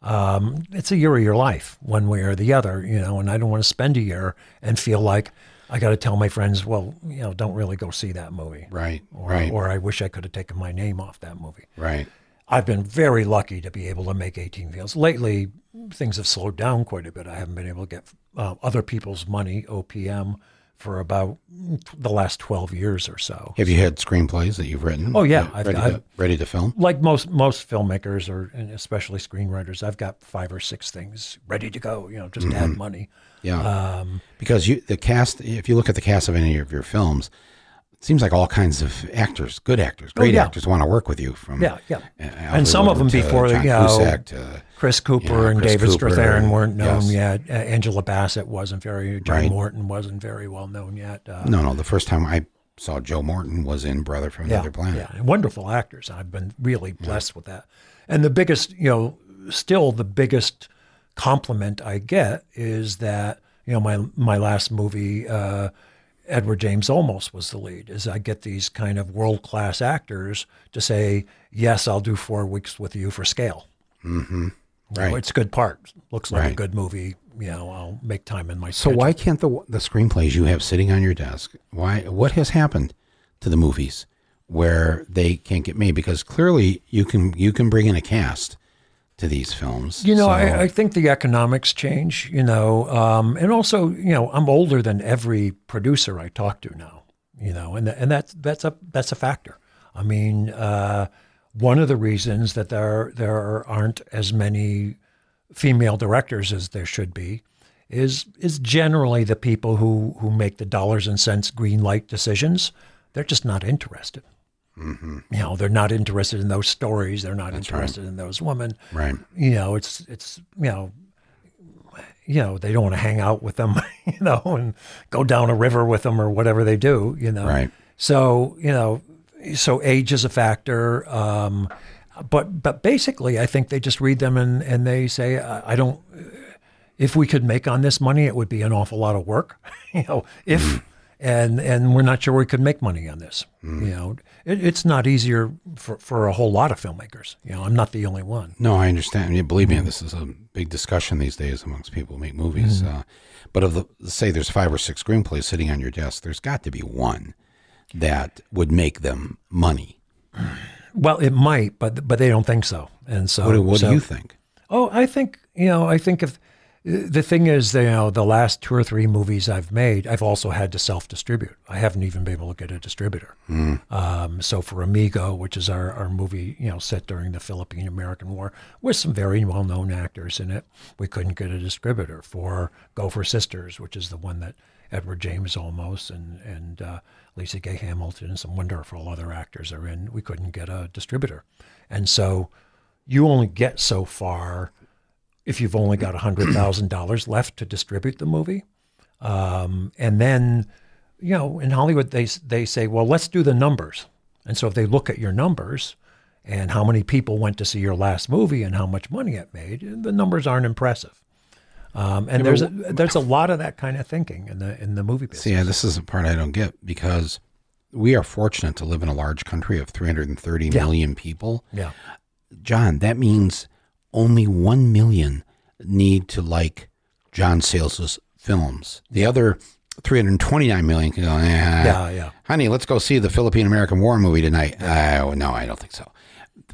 Um, it's a year of your life, one way or the other, you know, and I don't want to spend a year and feel like I got to tell my friends, well, you know, don't really go see that movie. Right. Or, right. or I wish I could have taken my name off that movie. right. I've been very lucky to be able to make 18 films. Lately, things have slowed down quite a bit. I haven't been able to get uh, other people's money, OPM, for about the last 12 years or so. Have you had screenplays that you've written? Oh, yeah. I've- ready, I've- to, ready to film? like most most filmmakers or and especially screenwriters, I've got five or six things ready to go. You know, just add money. Yeah. Um, because you the cast if you look at the cast of any of your films it seems like all kinds of actors good actors great Oh, yeah. actors want to work with you from Yeah, yeah. uh, And Alfred some of them before, John you know, Cusack to, Chris Cooper Yeah, and Chris David Cooper, Strathairn weren't known yes. yet. Uh, Angela Bassett wasn't very. John Right. Morton wasn't very well known yet. Uh, no no the first time i saw joe morton was in brother from yeah, another planet yeah, wonderful actors. I've been really blessed with that. And the biggest, you know, still the biggest compliment I get is that you know my my last movie, uh, Edward James Olmos was the lead. Is I get these kind of world class actors to say yes, I'll do four weeks with you for scale. Mm-hmm. Right. it's a good part. Looks like a good movie. You know, I'll make time in my so schedule. why can't the the screenplays you have sitting on your desk why what has happened to the movies where they can't get made because clearly you can you can bring in a cast to these films You know, So- I, I think the economics change, you know, um, and also, you know, I'm older than every producer I talk to now, you know, and and that's that's a that's a factor. I mean, uh, one of the reasons that there there aren't as many female directors as there should be is is generally the people who who make the dollars and cents green light decisions. They're just not interested. Mm-hmm. You know, they're not interested in those stories. They're not interested in those women right you know, it's it's you know, you know, they don't want to hang out with them, you know, and go down a river with them or whatever they do, you know. Right. So you know, so age is a factor, um, but but basically, I think they just read them and and they say, I, I don't. If we could make on this money, it would be an awful lot of work, you know. If and and we're not sure we could make money on this. You know, it, it's not easier for for a whole lot of filmmakers. You know, I'm not the only one. No, I understand. Believe me, this is a big discussion these days amongst people who make movies. Mm-hmm. Uh, but of the say, there's five or six screenplays sitting on your desk. There's got to be one that would make them money. Well, it might, but but they don't think so. And so, What, do- what so- do you think? Oh, I think you know. I think if the thing is, you know, the last two or three movies I've made, I've also had to self-distribute. I haven't even been able to get a distributor. Um, so for Amigo, which is our, our movie, you know, set during the Philippine American War, with some very well-known actors in it, we couldn't get a distributor. For Go for Sisters, which is the one that Edward James Olmos and and uh, Lisa Gay Hamilton and some wonderful other actors are in, we couldn't get a distributor, and so you only get so far if you've only got $100,000 left to distribute the movie. Um, and then, you know, in Hollywood, they, they say, well, let's do the numbers. And so if they look at your numbers and how many people went to see your last movie and how much money it made, the numbers aren't impressive. Um, and there's a, there's a lot of that kind of thinking in the in the movie business. See, yeah, this is the part I don't get because we are fortunate to live in a large country of 330 million people. Yeah. John, that means only 1 million need to like John Sayles's films. The other 329 million can go, eh, Yeah, yeah. honey, let's go see the Philippine American War movie tonight. Uh, no, I don't think so.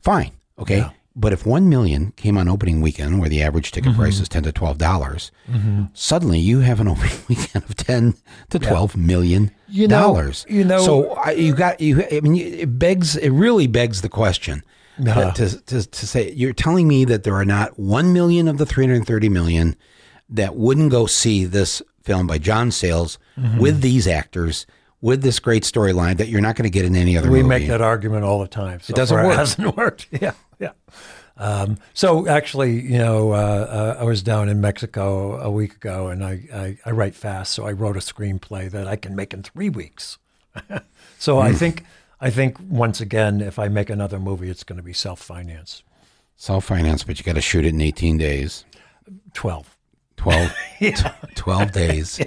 Fine. Okay. But if 1 million came on opening weekend where the average ticket Mm-hmm. price is 10 to 12 dollars, suddenly you have an opening weekend of 10 to 12 million You know- dollars. you know- So I, you got you I mean it begs it really begs the question Uh-huh. to, to, to say you're telling me that there are not 1 million of the 330 million that wouldn't go see this film by John Sayles Mm-hmm. with these actors with this great storyline that you're not going to get in any other movie. we movie. make that argument all the time. So doesn't work. It hasn't worked. Yeah, yeah. Um, so actually, you know, uh, uh, I was down in Mexico a week ago, and I, I, I write fast, so I wrote a screenplay that I can make in three weeks. so Hmm. I think I think once again, if I make another movie, it's going to be self finance. Self finance, but you got to shoot it in 18 days. Twelve. 12, 12 days.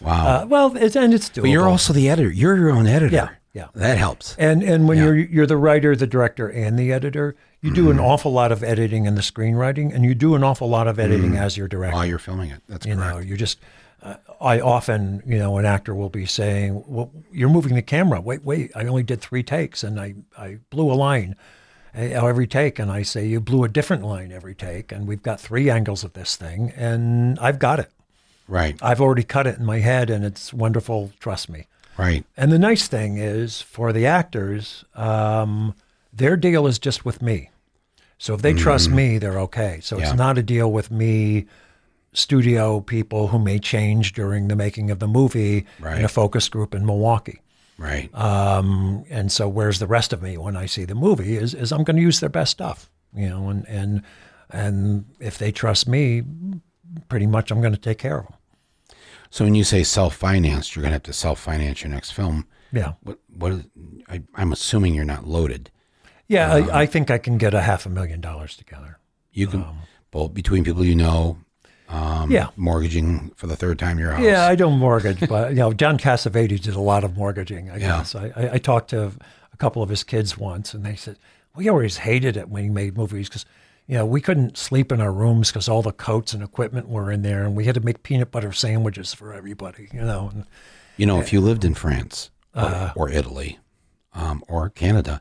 Wow. Uh, well, it's and it's doable. but you're also the editor. You're your own editor. Yeah, yeah. That helps. And and when you're you're the writer, the director, and the editor, you do Mm-hmm. an awful lot of editing in the screenwriting, and you do an awful lot of editing as your director. While you're filming it. That's you correct. know, you just. Uh, I often, you know, an actor will be saying, "Well, you're moving the camera. Wait, wait. I only did three takes, and I I blew a line." uh, Every take, and I say you blew a different line every take, and we've got three angles of this thing, and I've got it. Right. I've already cut it in my head, and it's wonderful. Trust me. Right. And the nice thing is for the actors, um, their deal is just with me. So if they trust me, they're okay. So Yeah. it's not a deal with me, studio people who may change during the making of the movie in a focus group in Milwaukee. Right. Um, and so where's the rest of me when I see the movie is, is I'm going to use their best stuff, you know, and, and, and if they trust me, pretty much I'm going to take care of them. so when you say self-financed, you're going to have to self-finance your next film. Yeah. What? What? Is, I, I'm assuming you're not loaded. Yeah. Um, I, I think I can get a half a million dollars together. You can both between people you know. Um, Yeah. Mortgaging for the third time your house. Yeah, I don't mortgage, but you know, John Cassavetes did a lot of mortgaging. I Yeah. guess I, I, I talked to a couple of his kids once, and they said we always hated it when he made movies because you know we couldn't sleep in our rooms because all the coats and equipment were in there, and we had to make peanut butter sandwiches for everybody. You know, and You know, if you lived in France or, Uh-huh. or Italy um, or Canada,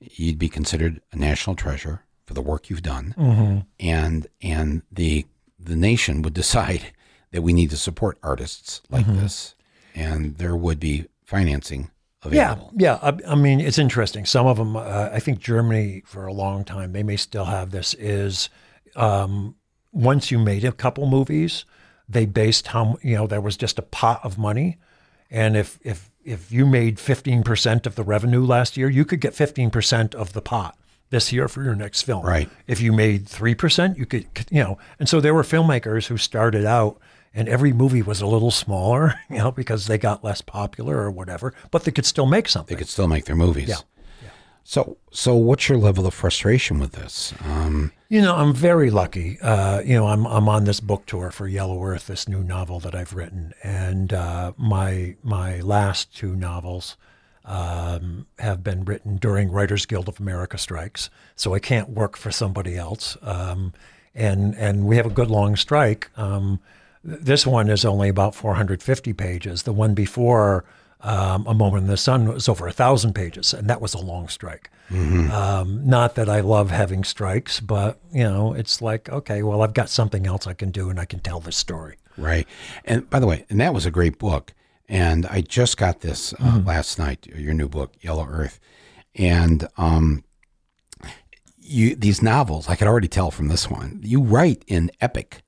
you'd be considered a national treasure for the work you've done, Mm-hmm. and and the the nation would decide that we need to support artists like Mm-hmm. this, and there would be financing available. yeah. I, I mean, it's interesting. Some of them, uh, I think Germany for a long time, they may still have this. Is um, once you made a couple movies, they based how you know there was just a pot of money, and if if if you made fifteen percent of the revenue last year, you could get fifteen percent of the pot this year for your next film. Right. If you made three percent, you could you know. And so there were filmmakers who started out. And every movie was a little smaller, you know, because they got less popular or whatever, but they could still make something. They could still make their movies. Yeah. So, so what's your level of frustration with this? Um, You know, I'm very lucky. Uh, you know, I'm I'm on this book tour for Yellow Earth, this new novel that I've written, and uh, my my last two novels um, have been written during Writers Guild of America strikes, so I can't work for somebody else. Um, and and we have a good long strike. Um, this one is only about 450 pages. The one before. Um, a Moment in the Sun was over a thousand pages, and that was a long strike. Um, not that I love having strikes, but you know, it's like okay, well, I've got something else I can do, and I can tell this story. Right. And by the way, and that was a great book. And I just got this uh, Mm-hmm. last night, your new book, Yellow Earth. And um, you these novels, I could already tell from this one, you write in epic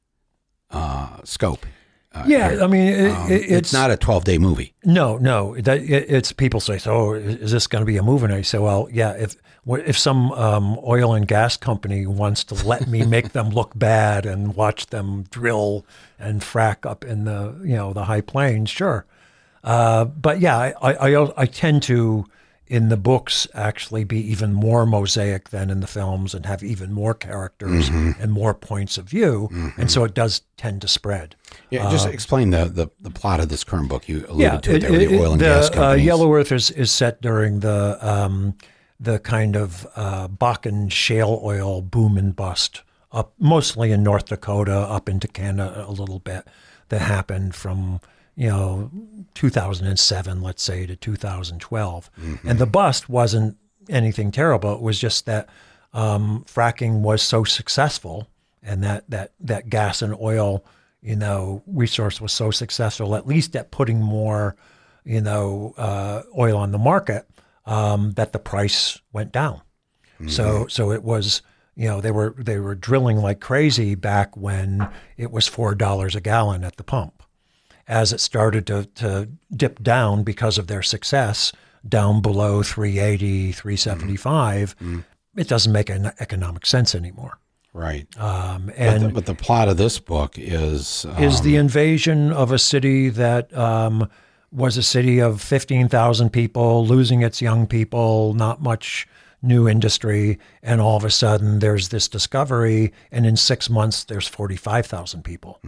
uh, scope. Uh, Yeah, here. I mean, it, Um, it, it's, it's, not a 12 day movie. No, no. That it, it's people say, "So, is is this going to be a movie?" And I say, "Well, yeah. If if some um, oil and gas company wants to let me make them look bad and watch them drill and frack up in the you know the high plains, sure. Uh, but yeah, I, I I I tend to in the books actually be even more mosaic than in the films and have even more characters and more points of view, and so it does tend to spread. Yeah, just explain the, the, the plot of this current book. You alluded to it, it- the oil and the, gas uh. Yellow Earth is, is set during the um, the kind of uh, Bakken shale oil boom and bust up mostly in North Dakota, up into Canada a little bit. That happened from you know 2007, let's say, to 2012, Mm-hmm. and the bust wasn't anything terrible. It was just that um, fracking was so successful, and that that that gas and oil you know, resource was so successful, at least at putting more, you know, uh, oil on the market, um, that the price went down. So so it was you know they were they were drilling like crazy back when it was four dollars a gallon at the pump. As it started to to dip down because of their success down below 380 375 it doesn't make an economic sense anymore Right. um, But and the, but the plot of this book is uh, is the invasion of a city that um, was a city of 15,000 people, losing its young people, not much new industry, and all of a sudden there's this discovery, and in six months there's 45,000 people.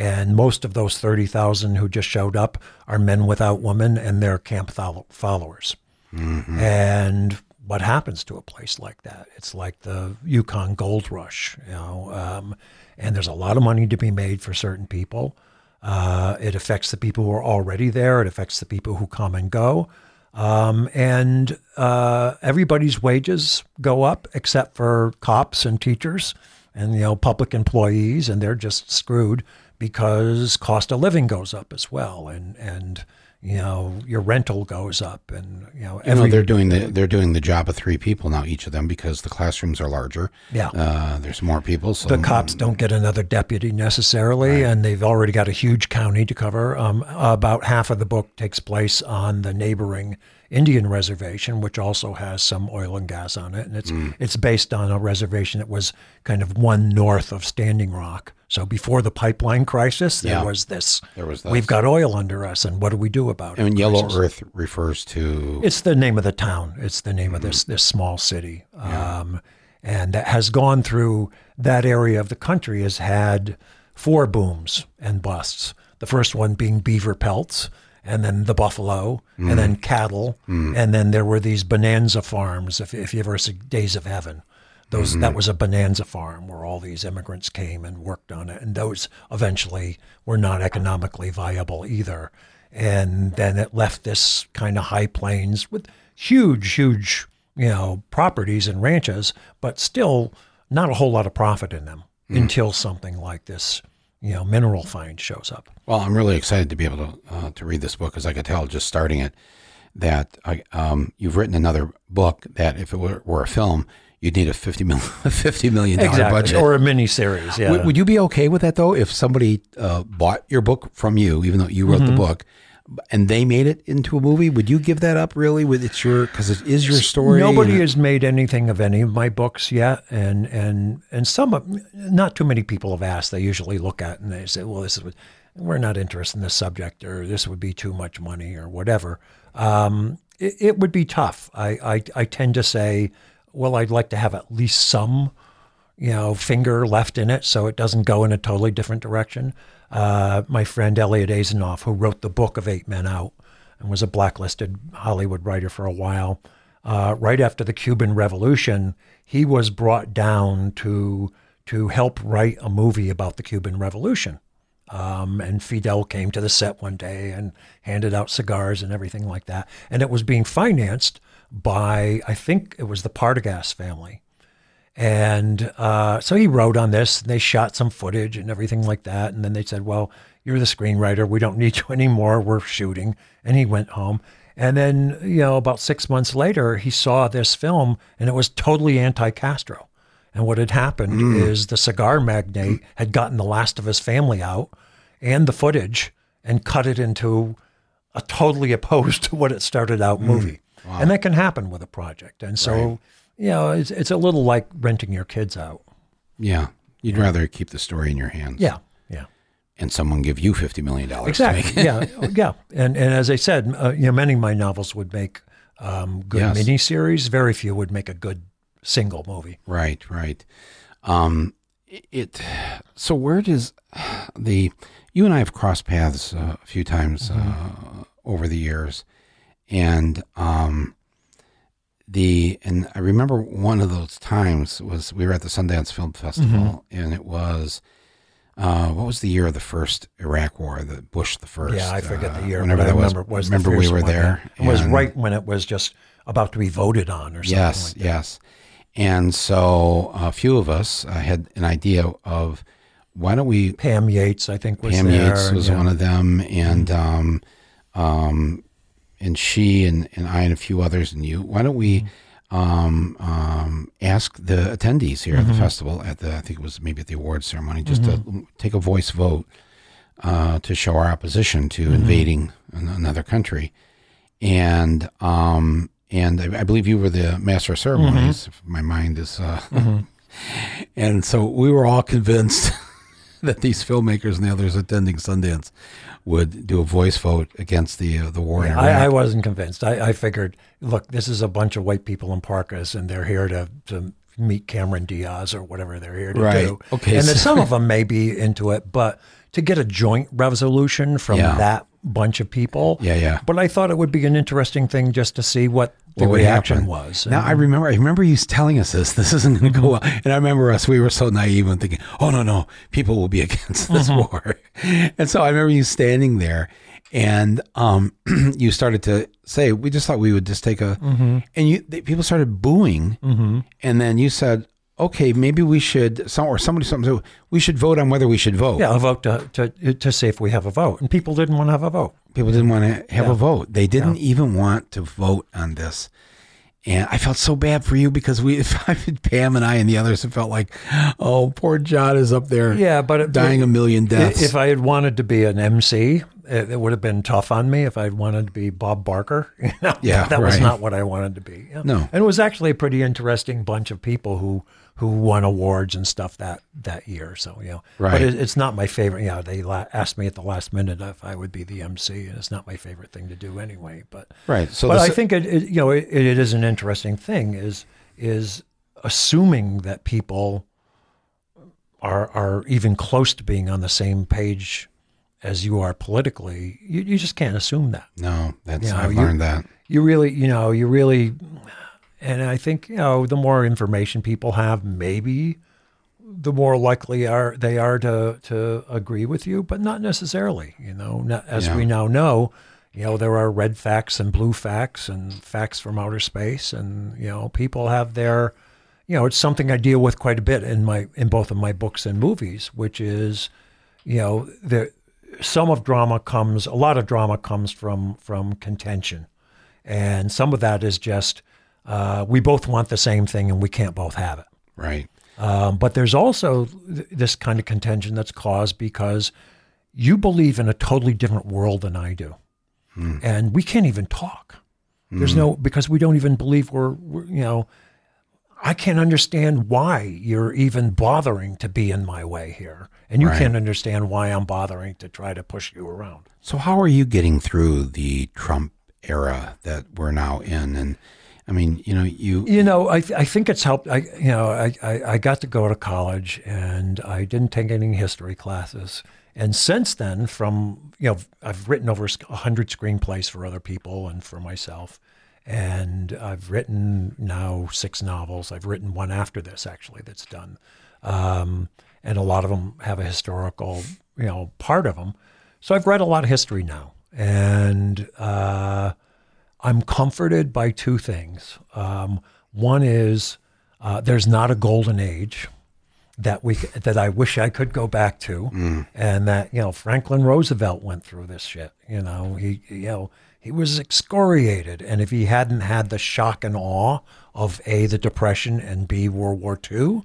And most of those 30,000 who just showed up are men without women, and they're camp follow- followers. And what happens to a place like that? It's like the Yukon Gold Rush, you know, um, and there's a lot of money to be made for certain people. Uh, it affects the people who are already there. It affects the people who come and go. Um, and uh, everybody's wages go up except for cops and teachers and you know public employees, and they're just screwed because cost of living goes up as well, and and you know your rental goes up, and you know you know, they're doing the they're doing the job of three people now each of them because the classrooms are larger. Yeah. Uh, there's more people. So the cops don't get another deputy necessarily, and they've already got a huge county to cover. Um, about half of the book takes place on the neighboring Indian reservation, which also has some oil and gas on it, and it's it's based on a reservation that was kind of one north of Standing Rock. So before the pipeline crisis, there Yeah. was this. There was We've got oil under us, and what do we do about it? and Yellow crisis. Earth refers to It's the name of the town. It's the name of this this small city, um, and that has gone through that area of the country has had four booms and busts. The first one being beaver pelts, and then the buffalo, and then mm. cattle, mm. and then there were these bonanza farms. If if you ever see Days of Heaven. Those that mm-hmm. was a bonanza farm where all these immigrants came and worked on it, and those eventually were not economically viable either. And then it left this kind of high plains with huge, huge, you know, properties and ranches, but still not a whole lot of profit in them mm. until something like this, you know, mineral find shows up. Well, I'm really excited to be able to uh, to read this book because I could tell just starting it that I, um, you've written another book that if it were, were a film, you'd need a 50 million, $50 million budget. Or a mini series. Yeah. would, would you be okay with that though? If somebody uh, bought your book from you, even though you wrote Mm-hmm. the book, and they made it into a movie, would you give that up really? With it's your because it is your story. Nobody has made anything of any of my books yet, and and and some, of- not too many people have asked. They usually look at it and they say, "Well, this is what- we're not interested in this subject, or this would be too much money, or whatever." Um, it, it would be tough. I, I I tend to say, "Well, I'd like to have at least some." you know, finger left in it so it doesn't go in a totally different direction. Uh, my friend Eliot Asinof, who wrote the book of Eight Men Out and was a blacklisted Hollywood writer for a while, uh, right after the Cuban Revolution, he was brought down to to help write a movie about the Cuban Revolution. Um, and Fidel came to the set one day and handed out cigars and everything like that. And it was being financed by, I think it was the Partagas family. And uh, so he wrote on this, and they shot some footage and everything like that. And then they said, Well, you're the screenwriter. We don't need you anymore. We're shooting. And he went home. And then, you know, about six months later, he saw this film, and it was totally anti Castro. And what had happened is the cigar magnate had gotten the last of his family out and the footage and cut it into a totally opposed to what it started out movie. And that can happen with a project. And so, you know, it's, it's a little like renting your kids out. Yeah, you'd rather keep the story in your hands. Yeah. Yeah. and someone give you fifty million dollars. Exactly. yeah. Yeah. And, and as I said, uh, you know, many of my novels would make um, good Yes. miniseries. Very few would make a good single movie. Right, right. Um, it. So where does the? You and I have crossed paths uh, a few times uh, over the years, and um, the and I remember one of those times was we were at the Sundance Film Festival, and it was. Uh, what was the year of the first Iraq War? The Bush the first. Yeah, I forget uh, the year. Whenever that was. remember was remember we were there. It was right when it was just about to be voted on or something Yes, like yes. And so a few of us uh, had an idea of why don't we? Pam Yates, I think, was Pam there. Yates was yeah. Mm-hmm. one of them, and um, um, and she and, and I and a few others and you. Why don't we um, um, ask the attendees here at the festival at the I think it was maybe at the awards ceremony just to take a voice vote uh, to show our opposition to invading an- another country, and um, and I, I believe you were the master of ceremonies. If my mind is, uh, and so we were all convinced that these filmmakers and the others attending Sundance would do a voice vote against the uh, the war in Iraq. I, I wasn't convinced. I, I figured, look, this is a bunch of white people in parkas, and they're here to, to meet Cameron Diaz or whatever they're here to Right. do. Okay, And that some of them may be into it, but to get a joint resolution from Yeah. that bunch of people, Yeah, yeah. But I thought it would be an interesting thing just to see what the what reaction was. Now I remember, I remember you telling us this. This isn't going to go well, and I remember us. We were so naive and thinking, "Oh no, no, people will be against this mm-hmm. war." And so I remember you standing there, and um, you started to say, "We just thought we would just take a," mm-hmm. and you they, people started booing, mm-hmm. and then you said, "Okay, maybe we should." Some or somebody something we should vote on whether we should vote. yeah, a vote to, to to see if we have a vote, and people didn't want to have a vote. People didn't want to have a vote. They didn't even want to vote on this. And I felt so bad for you because we, Pam and I and the others, have felt like, oh, poor John is up there, Yeah, but it, dying a million deaths. If I had wanted to be an MC, it, it would have been tough on me. If I had wanted to be Bob Barker, you know, Yeah, that was not what I wanted to be. Yeah. No. and it was actually a pretty interesting bunch of people who who won awards and stuff that that year. So you know, Right. But it, it's not my favorite. Yeah, they la- asked me at the last minute if I would be the MC, and it's not my favorite thing to do anyway. But right. So, but I think it, it you know it, it is an interesting thing is is assuming that people are are even close to being on the same page as you are politically. You, you just can't assume that. no, that's you know, I've you- learned that. You really you know you really, and I think you know the more information people have, maybe the more likely are they are to to agree with you, but not necessarily. You know, not, as Yeah. we now know, you know there are red facts and blue facts and facts from outer space, and you know people have their, you know, it's something I deal with quite a bit in my in both of my books and movies, which is, you know, the some of drama comes a lot of drama comes from from contention, and some of that is just uh, we both want the same thing and we can't both have it. Right. Um, but there's also th- this kind of contention that's caused because you believe in a totally different world than I do, and we can't even talk. There's no because we don't even believe we're, we're you know. I can't understand why you're even bothering to be in my way here, and you Right. can't understand why I'm bothering to try to push you around. So, how are you getting through the Trump era that we're now in? And I mean, you know, you You know, I, I think it's helped. I you know, I, I, I got to go to college and I didn't take any history classes. And since then, from you know, I've written over a hundred screenplays for other people and for myself, and I've written now six novels. I've written one after this actually that's done, um, and a lot of them have a historical you know part of them. So I've read a lot of history now, and. Uh, I'm comforted by two things. Um, one is uh, there's not a golden age that we that I wish I could go back to, and that you know Franklin Roosevelt went through this shit. You know he you know he was excoriated, and if he hadn't had the shock and awe of a the depression and b World War II, you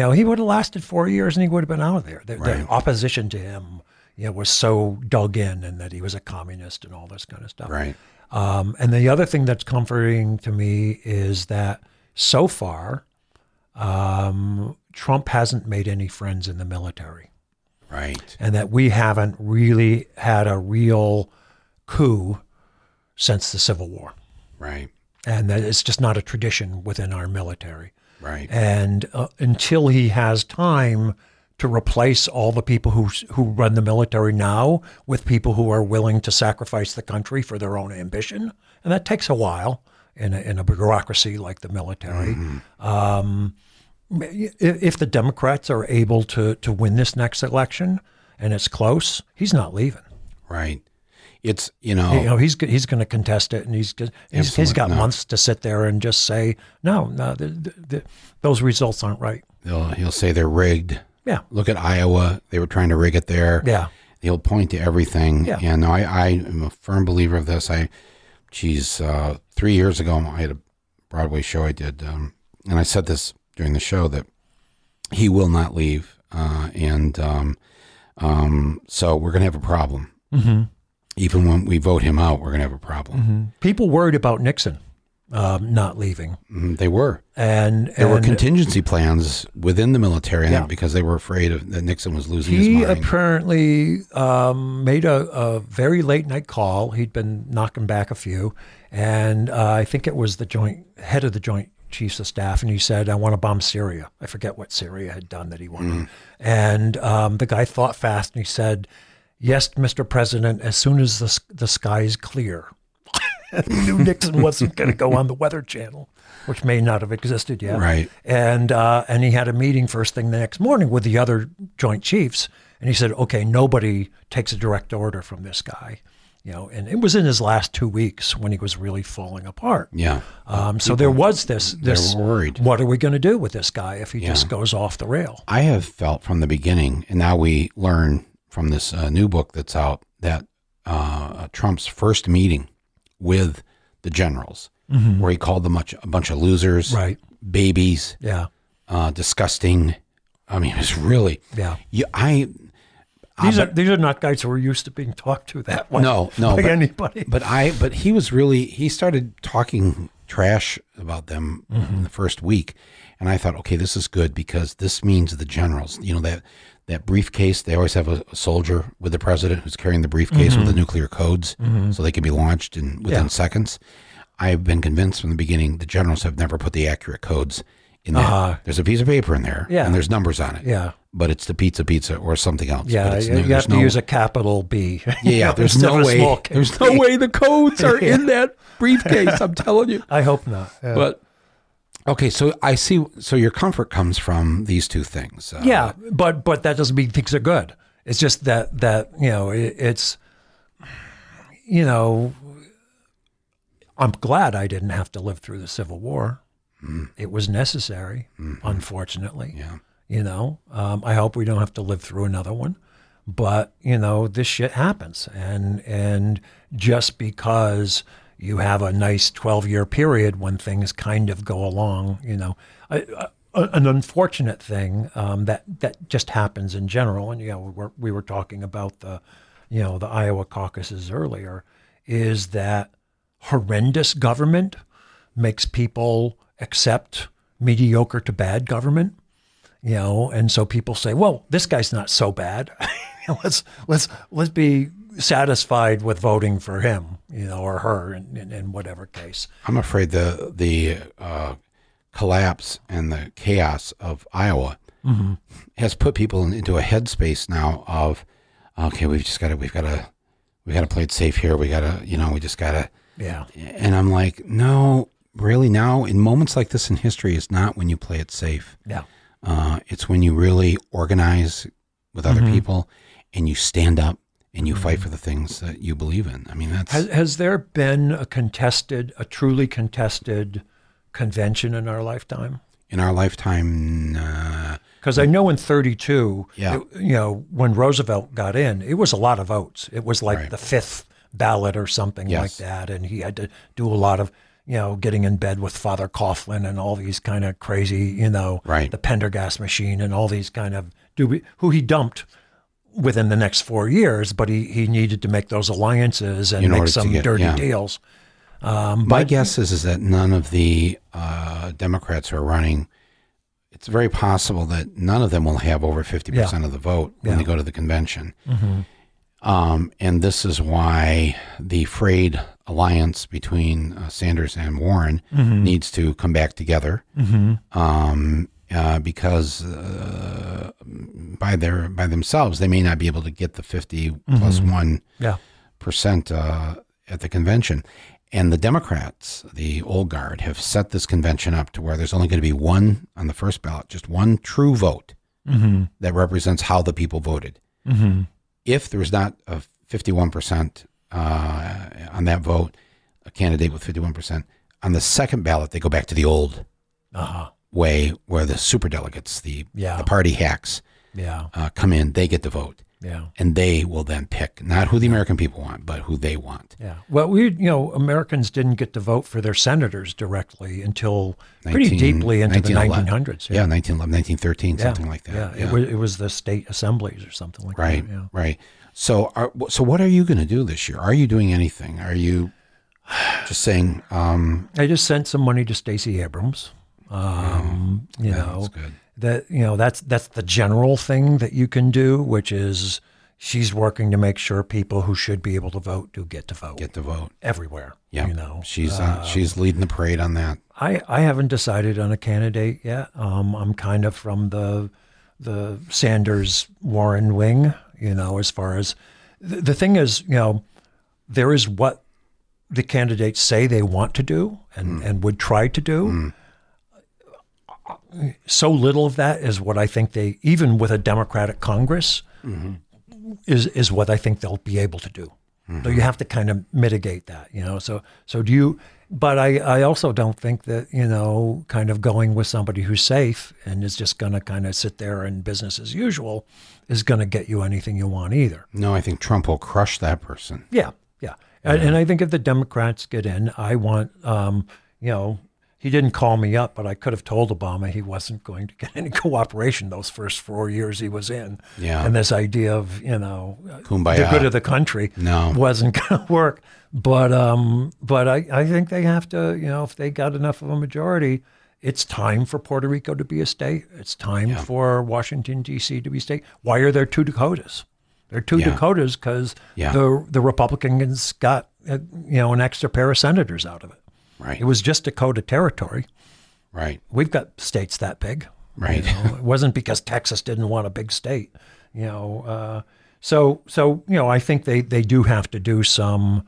know he would have lasted four years and he would have been out of there. The, the opposition to him. You know, was so dug in, and that he was a communist and all this kind of stuff. right. Um, and the other thing that's comforting to me is that so far, um, Trump hasn't made any friends in the military, Right. and that we haven't really had a real coup since the Civil War, Right. and that it's just not a tradition within our military. Right. And uh, until he has time to replace all the people who who run the military now with people who are willing to sacrifice the country for their own ambition, and that takes a while in a, in a bureaucracy like the military. Um, if, the Democrats are able to to win this next election and it's close, he's not leaving. Right. It's you know, You know, he's he's going to contest it, and he's he's, he's got not. months to sit there and just say, no, no, the, the, the, those results aren't right. they'll he'll say they're rigged. Yeah. Look at Iowa; they were trying to rig it there. Yeah. He'll point to everything. Yeah. And no, I, I am a firm believer of this. I, geez, uh, three years ago, I had a Broadway show I did, um, and I said this during the show that he will not leave, uh, and um, um, so we're going to have a problem. Mm-hmm. Even when we vote him out, we're going to have a problem. People worried about Nixon um, not leaving, Mhm, They were. and There were contingency plans within the military Yeah. because they were afraid of, that Nixon was losing he his mind. apparently um, made a, a very late night call. He'd been knocking back a few, and uh, I think it was the joint head of the Joint Chiefs of Staff, and he said, "I want to bomb Syria." I forget what Syria had done that he wanted, and um, the guy thought fast, and he said, "Yes, Mr. President. As soon as the the sky's clear." He knew Nixon wasn't going to go on the Weather Channel, which may not have existed yet. Right. And uh, and he had a meeting first thing the next morning with the other Joint Chiefs, and he said, "Okay, nobody takes a direct order from this guy." You know, and it was in his last two weeks when he was really falling apart. yeah. Um, so there was this this were worried. What are we going to do with this guy if he just goes off the rail? I have felt from the beginning, and now we learn from this uh, new book that's out that uh, Trump's first meeting with the generals, where he called them much, a bunch of losers, Right. babies, Yeah. uh, disgusting. I mean, it was really. Yeah. You, I These are these are not guys who are used to being talked to that way. No, no, by but- anybody. But I, but he was really, he started talking trash about them Mm-hmm. in the first week, and I thought, okay, this is good because this means the generals, you know that that briefcase. They always have a, a soldier with the president who's carrying the briefcase with the nuclear codes, so they can be launched in within Mm-hmm. Yeah. seconds. I've been convinced from the beginning the generals have never put the accurate codes in there. Uh-huh. There's a piece of paper in there, Yeah. and there's numbers on it. Yeah. but it's the pizza pizza or something else. Yeah, you, no- you have to no- use a capital B. yeah, yeah. There's no way. There's no way the codes are in that briefcase. I'm telling you. I hope not. Yeah. But okay, so I see. So your comfort comes from these two things. Uh, yeah, but but that doesn't mean things are good. It's just that that you know it, it's you know I'm glad I didn't have to live through the Civil War. It was necessary, unfortunately. Yeah. You know, um, I hope we don't have to live through another one. But you know, this shit happens, and and just because you have a nice twelve year period when things kind of go along, you know, an unfortunate thing um, that that just happens in general. And you know, we were we were talking about the, you know, the Iowa caucuses earlier, is that horrendous government makes people accept mediocre to bad government you know and so people say well this guy's not so bad let's let's let's be satisfied with voting for him you know or her in, in, in whatever case I'm afraid the the uh, collapse and the chaos of Iowa has put people in, into a headspace now of okay, we've just got to we've got to we got to play it safe here. We got to you know we just got to. yeah And I'm like, no, really now in moments like this in history is not when you play it safe. yeah Uh, it's when you really organize with other people and you stand up and you fight for the things that you believe in. I mean, that's has, has there been a contested a truly contested convention in our lifetime in our lifetime. Uh, Because I know in 32, Yeah. it- you know, when Roosevelt got in, it was a lot of votes. It was like Right. the fifth ballot or something like that. And he had to do a lot of, you know, getting in bed with Father Coughlin and all these kind of crazy, you know, Right. the Pendergast machine and all these kind of, dubi- who he dumped within the next four years, but he, he needed to make those alliances and In make some get- dirty yeah. deals. My guess is is that none of the uh, Democrats who are running. It's very possible that none of them will have over fifty percent of the vote when they go to the convention. Um, and this is why the frayed alliance between uh, Sanders and Warren needs to come back together. Um, uh, because uh, by their by themselves, they may not be able to get the 50 plus one Yeah. percent uh, at the convention. And the Democrats, the old guard, have set this convention up to where there's only going to be one on the first ballot, just one true vote that represents how the people voted. If there's not a 51% uh, on that vote, a candidate with 51%, on the second ballot, they go back to the old Uh-huh. Way where the superdelegates, the, Yeah. the party hacks, Yeah. uh, come in, they get the vote. Yeah. and they will then pick not who the American people want, but who they want. Yeah. Well, we, you know, Americans didn't get to vote for their senators directly until pretty deeply into the 1900s. Yeah, 1911, 1913, something like that. Yeah. It, was, it was the state assemblies or something like Right, that. Yeah. right. So, are, so what are you going to do this year? Are you doing anything? Are you just saying, um, I just sent some money to Stacey Abrams. Um, you know, that's good. that you know that's that's the general thing that you can do, which is she's working to make sure people who should be able to vote do get to vote get to vote? everywhere. Yeah, you know, she's uh, she's leading the parade on that. I, I haven't decided on a candidate yet. Um, I'm kind of from the the Sanders Warren wing, you know, as far as the, the thing is, you know, there is what the candidates say they want to do and, and would try to do. So little of that is what I think they, even with a Democratic Congress, is is what I think they'll be able to do. So you have to kind of mitigate that, you know. So so do you? But I I also don't think that you know, kind of going with somebody who's safe and is just going to kind of sit there and business as usual is going to get you anything you want either. No, I think Trump will crush that person. Yeah, yeah. And, and I think if the Democrats get in, I want, um, you know, he didn't call me up, but I could have told Obama he wasn't going to get any cooperation those first four years he was in. Yeah. And this idea of, you know, Kumbaya. the good of the country No. wasn't going to work. But um, but I, I think they have to, you know, if they got enough of a majority, it's time for Puerto Rico to be a state. It's time for Washington D.C. to be a state. Why are there two Dakotas? There are two Yeah. Dakotas because Yeah. the the Republicans got uh, you know an extra pair of senators out of it. Right, It was just Dakota territory. right, We've got states that big. right. You know, it wasn't because Texas didn't want a big state. You know, uh, so so you know, I think they they do have to do some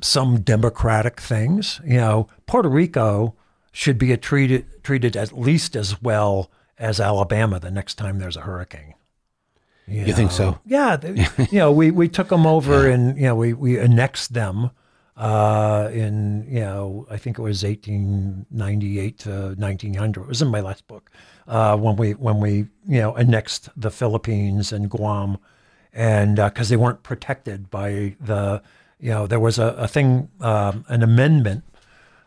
some democratic things. You know, Puerto Rico should be a treated treated at least as well as Alabama the next time there's a hurricane. You think so? Yeah, they, you know, we, we took them over and you know we, we annexed them uh, in you know I think it was 1898 to 1900. It was in my last book uh, when we when we you know annexed the Philippines and Guam, and because they weren't protected by the you know there was a, a thing um, an amendment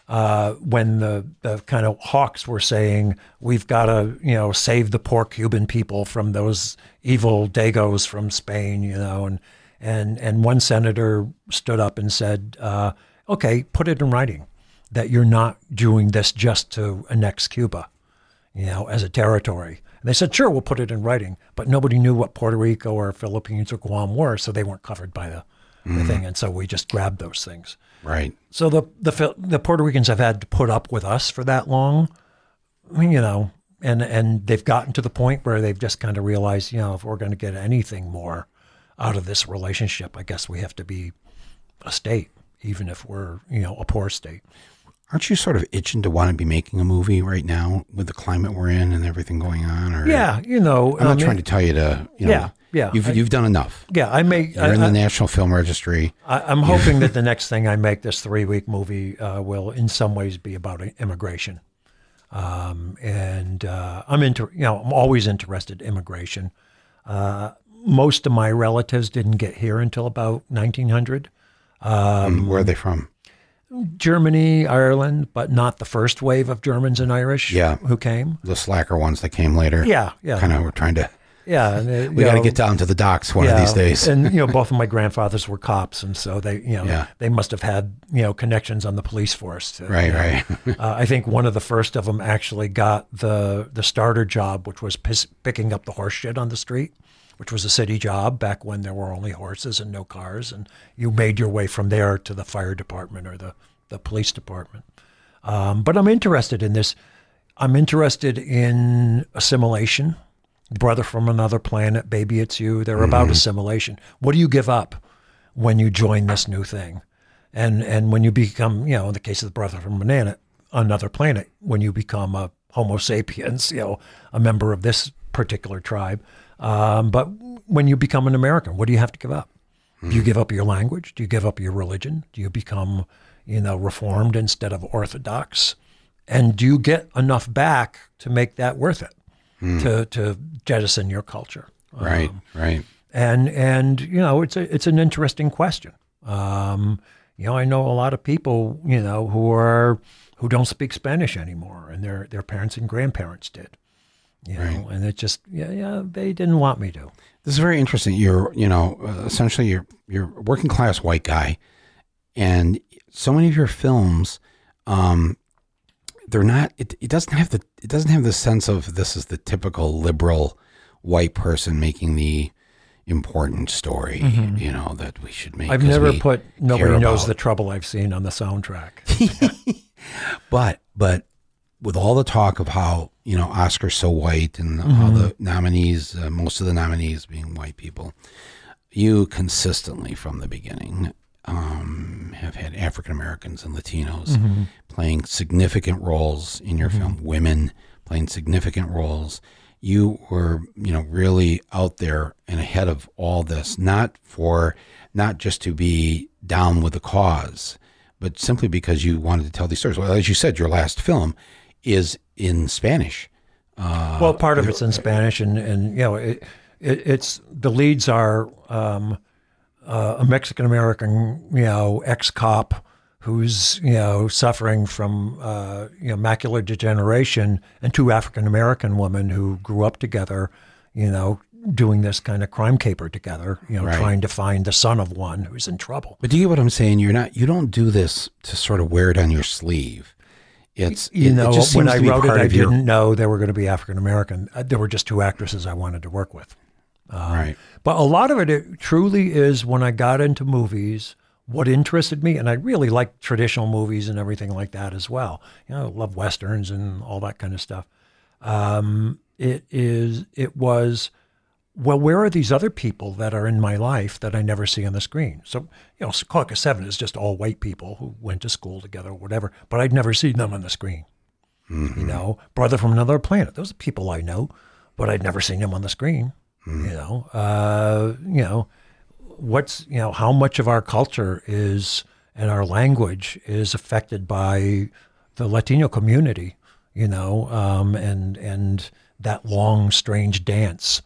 uh, when the, the kind of hawks were saying we've got to you know save the poor Cuban people from those evil Dagos from Spain, you know, and and and one senator stood up and said, uh, "Okay, put it in writing that you're not doing this just to annex Cuba, you know, as a territory." And they said, "Sure, we'll put it in writing," but nobody knew what Puerto Rico or Philippines or Guam were, so they weren't covered by the, the thing, and so we just grabbed those things. Right. So the the the Puerto Ricans have had to put up with us for that long, you know, and and they've gotten to the point where they've just kind of realized, you know, if we're going to get anything more out of this relationship, I guess we have to be a state, even if we're you know a poor state. Aren't you sort of itching to want to be making a movie right now with the climate we're in and everything going on? Or Yeah, you know, I'm not trying to tell you to. You know, Yeah, yeah, You've I- you've done enough. yeah, I may. You're I, in the I, National Film Registry. I, I'm hoping that the next thing I make, this three week movie, uh, will in some ways be about immigration. Um, and uh, I'm into, you know, I'm always interested in immigration. Uh, most of my relatives didn't get here until about 1900. Um, where are they from? Germany, Ireland, but not the first wave of Germans and Irish Yeah. who came. The slacker ones that came later. Yeah, yeah, Kind of. We're trying to. yeah. uh, We got to get down to the docks one of these days. And you know, both of my grandfathers were cops, and so they, you know, Yeah. they must have had you know connections on the police force. To, Right, you know, right. uh, I think one of the first of them actually got the the starter job, which was pis- picking up the horse shit on the street, which was a city job back when there were only horses and no cars, and you made your way from there to the fire department or the the police department. Um, but I'm interested in this. I'm interested in assimilation. Brother from another planet, baby, it's you. They're about assimilation. What do you give up when you join this new thing? And and when you become, you know, in the case of the brother from banana, another planet, when you become a Homo sapiens, you know, a member of this particular tribe. Um, but when you become an American, what do you have to give up? Do you give up your language? Do you give up your religion? Do you become, you know, reformed instead of orthodox? And do you get enough back to make that worth it? To to jettison your culture? right, right. and and you know it's a it's an interesting question. Um, you know, I know a lot of people you know who are who don't speak Spanish anymore, and their their parents and grandparents did. You know, and it just yeah yeah they didn't want me to. This is very interesting. You're, you know, uh, essentially you're you're a working class white guy, and so many of your films, um, they're not. It, it doesn't have the it doesn't have the sense of this is the typical liberal white person making the important story. You know that we should make. Mm-hmm. I've never put nobody knows about- the trouble I've seen on the soundtrack. But but with all the talk of how you know Oscar's so white and all the nominees, uh, most of the nominees being white people, you consistently from the beginning um, have had African Americans and Latinos playing significant roles in your film. Women playing significant roles. You were, you know, really out there and ahead of all this, not for, not just to be down with the cause, but simply because you wanted to tell these stories. Well, as you said, your last film is in Spanish. Uh, well, part of it's in Spanish, and and you know it, it it's the leads are um, uh, a Mexican American you know ex cop who's you know suffering from uh, you know macular degeneration, and two African American women who grew up together, you know. Doing this kind of crime caper together, you know, Right. trying to find the son of one who's in trouble. But do you get what I'm saying? You're not. You don't do this to sort of wear it on your sleeve. It's You it, it know, just when I wrote it, I your didn't know they were going to be African American. Uh, There were just two actresses I wanted to work with. right. But a lot of it, it truly is when I got into movies, what interested me, and I really like traditional movies and everything like that as well. You know, love westerns and all that kind of stuff. Um, it is, it was, well, where are these other people that are in my life that I never see on the screen? So, you know, Secaucus Seven is just all white people who went to school together or whatever, but I'd never seen them on the screen. You know, Brother from Another Planet. Those are people I know, but I'd never seen them on the screen. You know, uh, you know, what's you know how much of our culture is and our language is affected by the Latino community. You know, um, and and that long, strange dance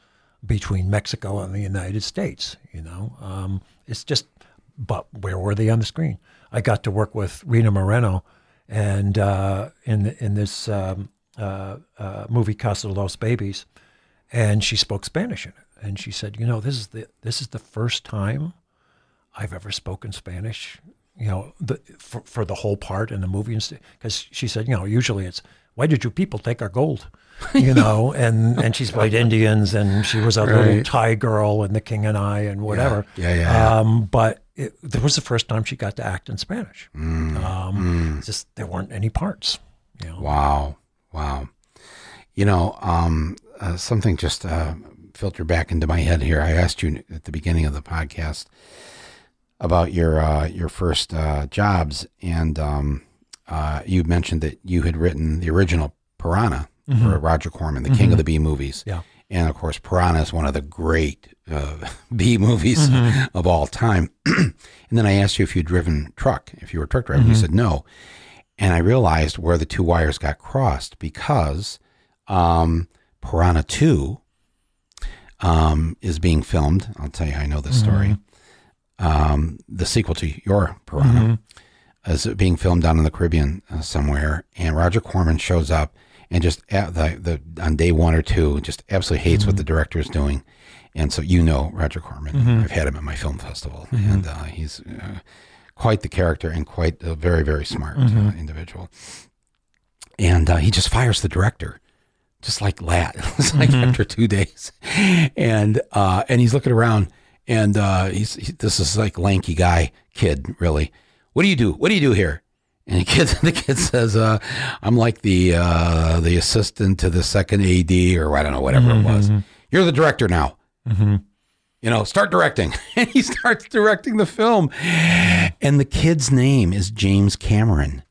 between Mexico and the United States. You know, um, it's just. But where were they on the screen? I got to work with Rita Moreno, and uh, in in this um, uh, uh, movie Casa de los Babys, and she spoke Spanish in it. And she said, "You know, this is the this is the first time I've ever spoken Spanish. You know, the, for for the whole part in the movie, because she said, you know, usually it's why did you people take our gold, you know, and and she's played Indians, and she was a little Thai girl in The King and I, and whatever. Yeah, yeah, yeah. Um, but it, that was the first time she got to act in Spanish. Mm, Um, Just there weren't any parts. You know. Wow. Wow. You know, um, uh, something just uh, filtered back into my head here. I asked you at the beginning of the podcast about your uh, your first uh, jobs, and um, uh, you mentioned that you had written the original Piranha for Roger Corman, the king of the B movies. Yeah. And of course, Piranha is one of the great uh, B movies of all time. and then I asked you if you'd driven truck, if you were a truck driver. You said no. And I realized where the two wires got crossed because um, Piranha 2 um, is being filmed. I'll tell you, I know this story. Um, the sequel to your Piranha is being filmed down in the Caribbean uh, somewhere. And Roger Corman shows up and just at the, the on day one or two, just absolutely hates what the director is doing. And so you know Roger Corman. I've had him at my film festival, and uh, he's uh, quite the character and quite a very very smart uh, individual. And uh, he just fires the director, just like that. it's like after two days, and uh, and he's looking around, and uh, he's he, this is like lanky guy kid really. What do you do? What do you do here? And the kid, the kid says, uh, "I'm like the uh, the assistant to the second AD, or I don't know, whatever it was. You're the director now. You know, start directing." And he starts directing the film, and the kid's name is James Cameron,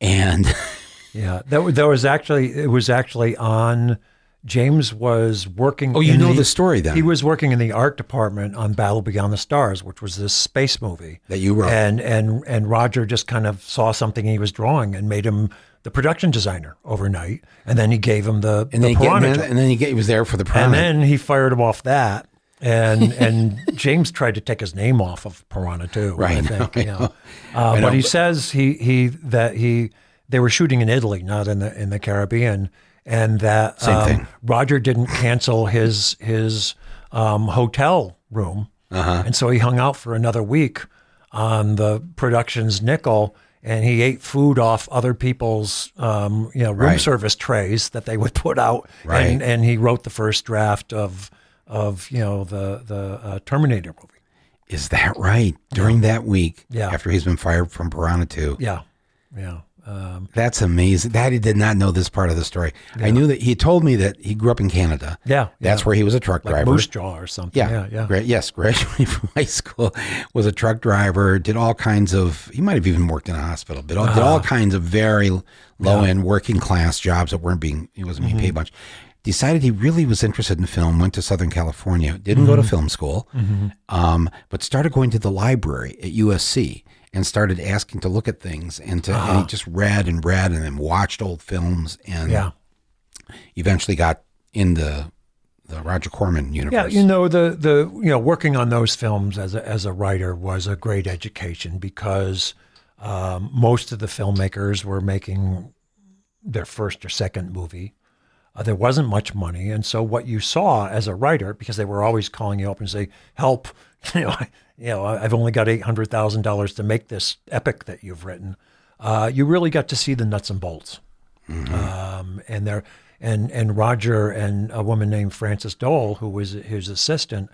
and Yeah, that that was actually it was actually on. James was working. oh, you in know the story then He was working in the art department on Battle Beyond the Stars, which was this space movie. that you wrote. And and and Roger just kind of saw something he was drawing and made him the production designer overnight. And then he gave him the and the then, he get, Piranha and then, he, get, he was there for the And then he fired him off that. and and James tried to take his name off of Piranha too. I Right. think, I you know. know. Uh, I but he says he he that he they were shooting in Italy, not in the in the Caribbean, and that um. Roger didn't cancel his his um, hotel room, Uh-huh. and so he hung out for another week on the production's nickel. And he ate food off other people's, um, you know, room Right. service trays that they would put out, Right. and, and he wrote the first draft of, of you know, the the uh, Terminator movie. Is that right? During that week, Yeah. after he's been fired from Piranha 2. Yeah, yeah. Um, That's amazing. Daddy did not know this part of the story. I knew that he told me that he grew up in Canada. Yeah, That's yeah. where he was a truck like driver. Moose Jaw or something. Yeah, yeah, yeah. Gra- yes, graduated from high school, was a truck driver, did all kinds of, he might have even worked in a hospital, but all did Uh-huh. all kinds of very low end working class jobs that weren't being, he wasn't being Mm-hmm. paid much. Decided he really was interested in film, went to Southern California, didn't go to Mm-hmm. film school, um, but started going to the library at USC and started asking to look at things and to, and he just read and read and then watched old films and Uh-huh. Yeah. eventually got into the Roger Corman universe. Yeah, you know the the you know working on those films as a, as a writer was a great education because um, most of the filmmakers were making their first or second movie. Uh, there wasn't much money, and so what you saw as a writer, because they were always calling you up and say, "Help!" You know, I, you know, I've only got eight hundred thousand dollars to make this epic that you've written. Uh, you really got to see the nuts and bolts um, and there and and Roger and a woman named Frances Doel, who was his assistant,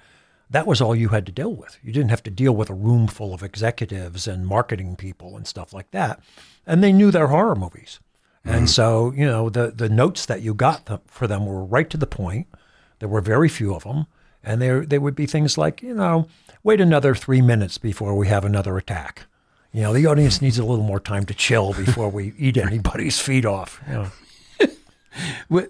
that was all you had to deal with. You didn't have to deal with a room full of executives and marketing people and stuff like that, and they knew their horror movies, and so you know the the notes that you got th- for them were right to the point. There were very few of them, and there they would be things like you know wait another three minutes before we have another attack. You know, the audience needs a little more time to chill before we eat anybody's feet off. You know.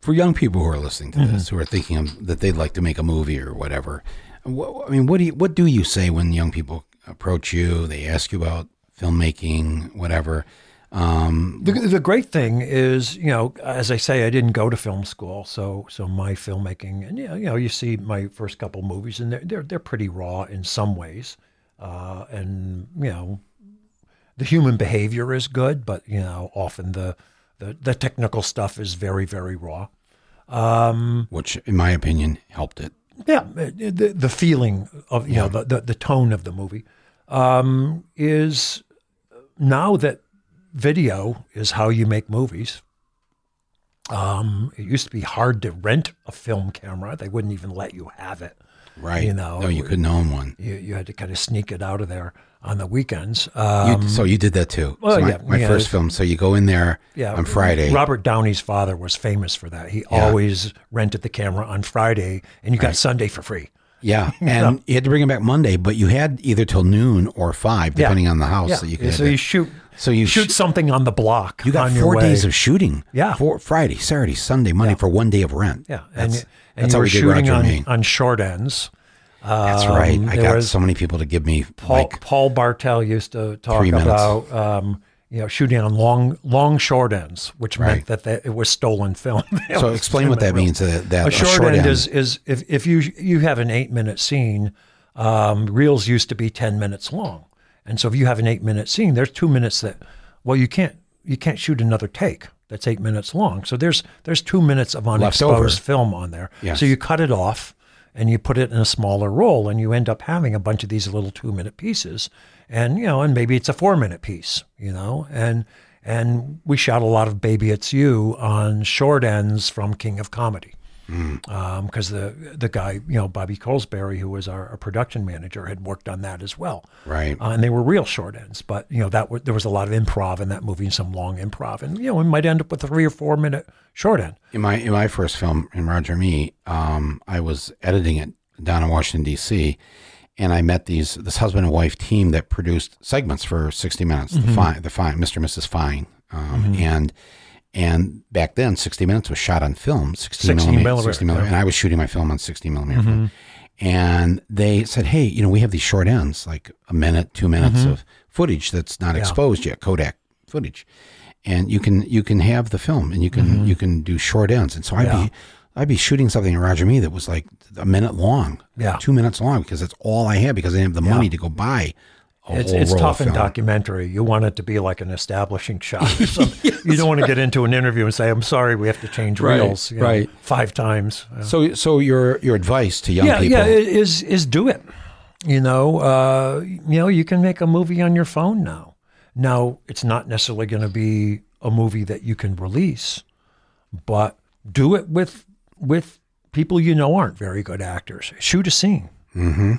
For young people who are listening to Mm-hmm. this, who are thinking of, that they'd like to make a movie or whatever, what, I mean, what do you what do you say when young people approach you? They ask you about filmmaking, whatever. Um, The, the great thing is, you know, as I say, I didn't go to film school, so so my filmmaking, and you know, you know, you see my first couple movies, and they're they're, they're pretty raw in some ways, uh, and you know, the human behavior is good, but you know, often the the, the technical stuff is very very raw. which, in my opinion, helped it. Yeah, the, the feeling of you know the, the the tone of the movie um, is now that video is how you make movies. Um, it used to be hard to rent a film camera; they wouldn't even let you have it. Right? You know, no, you couldn't own one. You, you had to kind of sneak it out of there on the weekends. Um, You, so you did that too. well, so my, yeah, my yeah. first film. So you go in there yeah, on Friday. Robert Downey's father was famous for that. He Yeah. always rented the camera on Friday, and you got Sunday for free. Yeah, and you had to bring it back Monday, but you had either till noon or five, Yeah. depending on the house Yeah, that you could. so you shoot. So you shoot sh- something on the block. You got on your four days of shooting. Yeah. Four, Friday, Saturday, Sunday, Monday for one day of rent. yeah, That's, and, and that's how were we did shooting Roger on, on short ends. That's right. Um, I got so many people to give me Paul, like Paul Bartel used to talk about um, you know shooting on long long short ends, which Right. meant that they, it was stolen film. So explain what that real. means. That, that A short, end, is is if, if you you have an eight minute scene, um, reels used to be ten minutes long, and so if you have an eight minute scene, there's two minutes that well you can't you can't shoot another take that's eight minutes long. So there's there's two minutes of unexposed film on there. Yes. So you cut it off and you put it in a smaller roll, and you end up having a bunch of these little two minute pieces, and you know, and maybe it's a four minute piece, you know, and and we shot a lot of Baby It's You on short ends from King of Comedy because the the guy, you know, Bobby Colesberry, who was our, our production manager, had worked on that as well. Right. Uh, and they were real short ends, but you know that w- there was a lot of improv in that movie, and some long improv, and you know we might end up with a three or four minute short end. in my in my first film in Roger Me, um, I was editing it down in Washington D.C. And I met these this husband and wife team that produced segments for sixty minutes. Mm-hmm. The fine, the fine, Mr. and Mrs. Fine, um, and and back then, sixty minutes was shot on film, sixty 60 millimeter, millimeter, 60 millimeter, yeah. Mm-hmm. and I was shooting my film on sixty millimeter. film. And they said, "Hey, you know, we have these short ends, like a minute, two minutes Mm-hmm. of footage that's not exposed yet, Kodak footage, and you can you can have the film and you can you can do short ends." And so I'd Mm-hmm. Yeah. be I'd be shooting something in Roger Me that was like a minute long, Yeah. two minutes long, because that's all I had because I didn't have the money to go buy. It's, it's tough in documentary. You want it to be like an establishing shot. or something. You don't want to get into an interview and say, "I'm sorry, we have to change Right, reels you know, right. five times." Uh, So, so your your advice to young yeah, people? yeah, is is do it. You know, uh, you know, you can make a movie on your phone now. Now, it's not necessarily going to be a movie that you can release, but do it with with people you know aren't very good actors. Shoot a scene. Mm-hmm.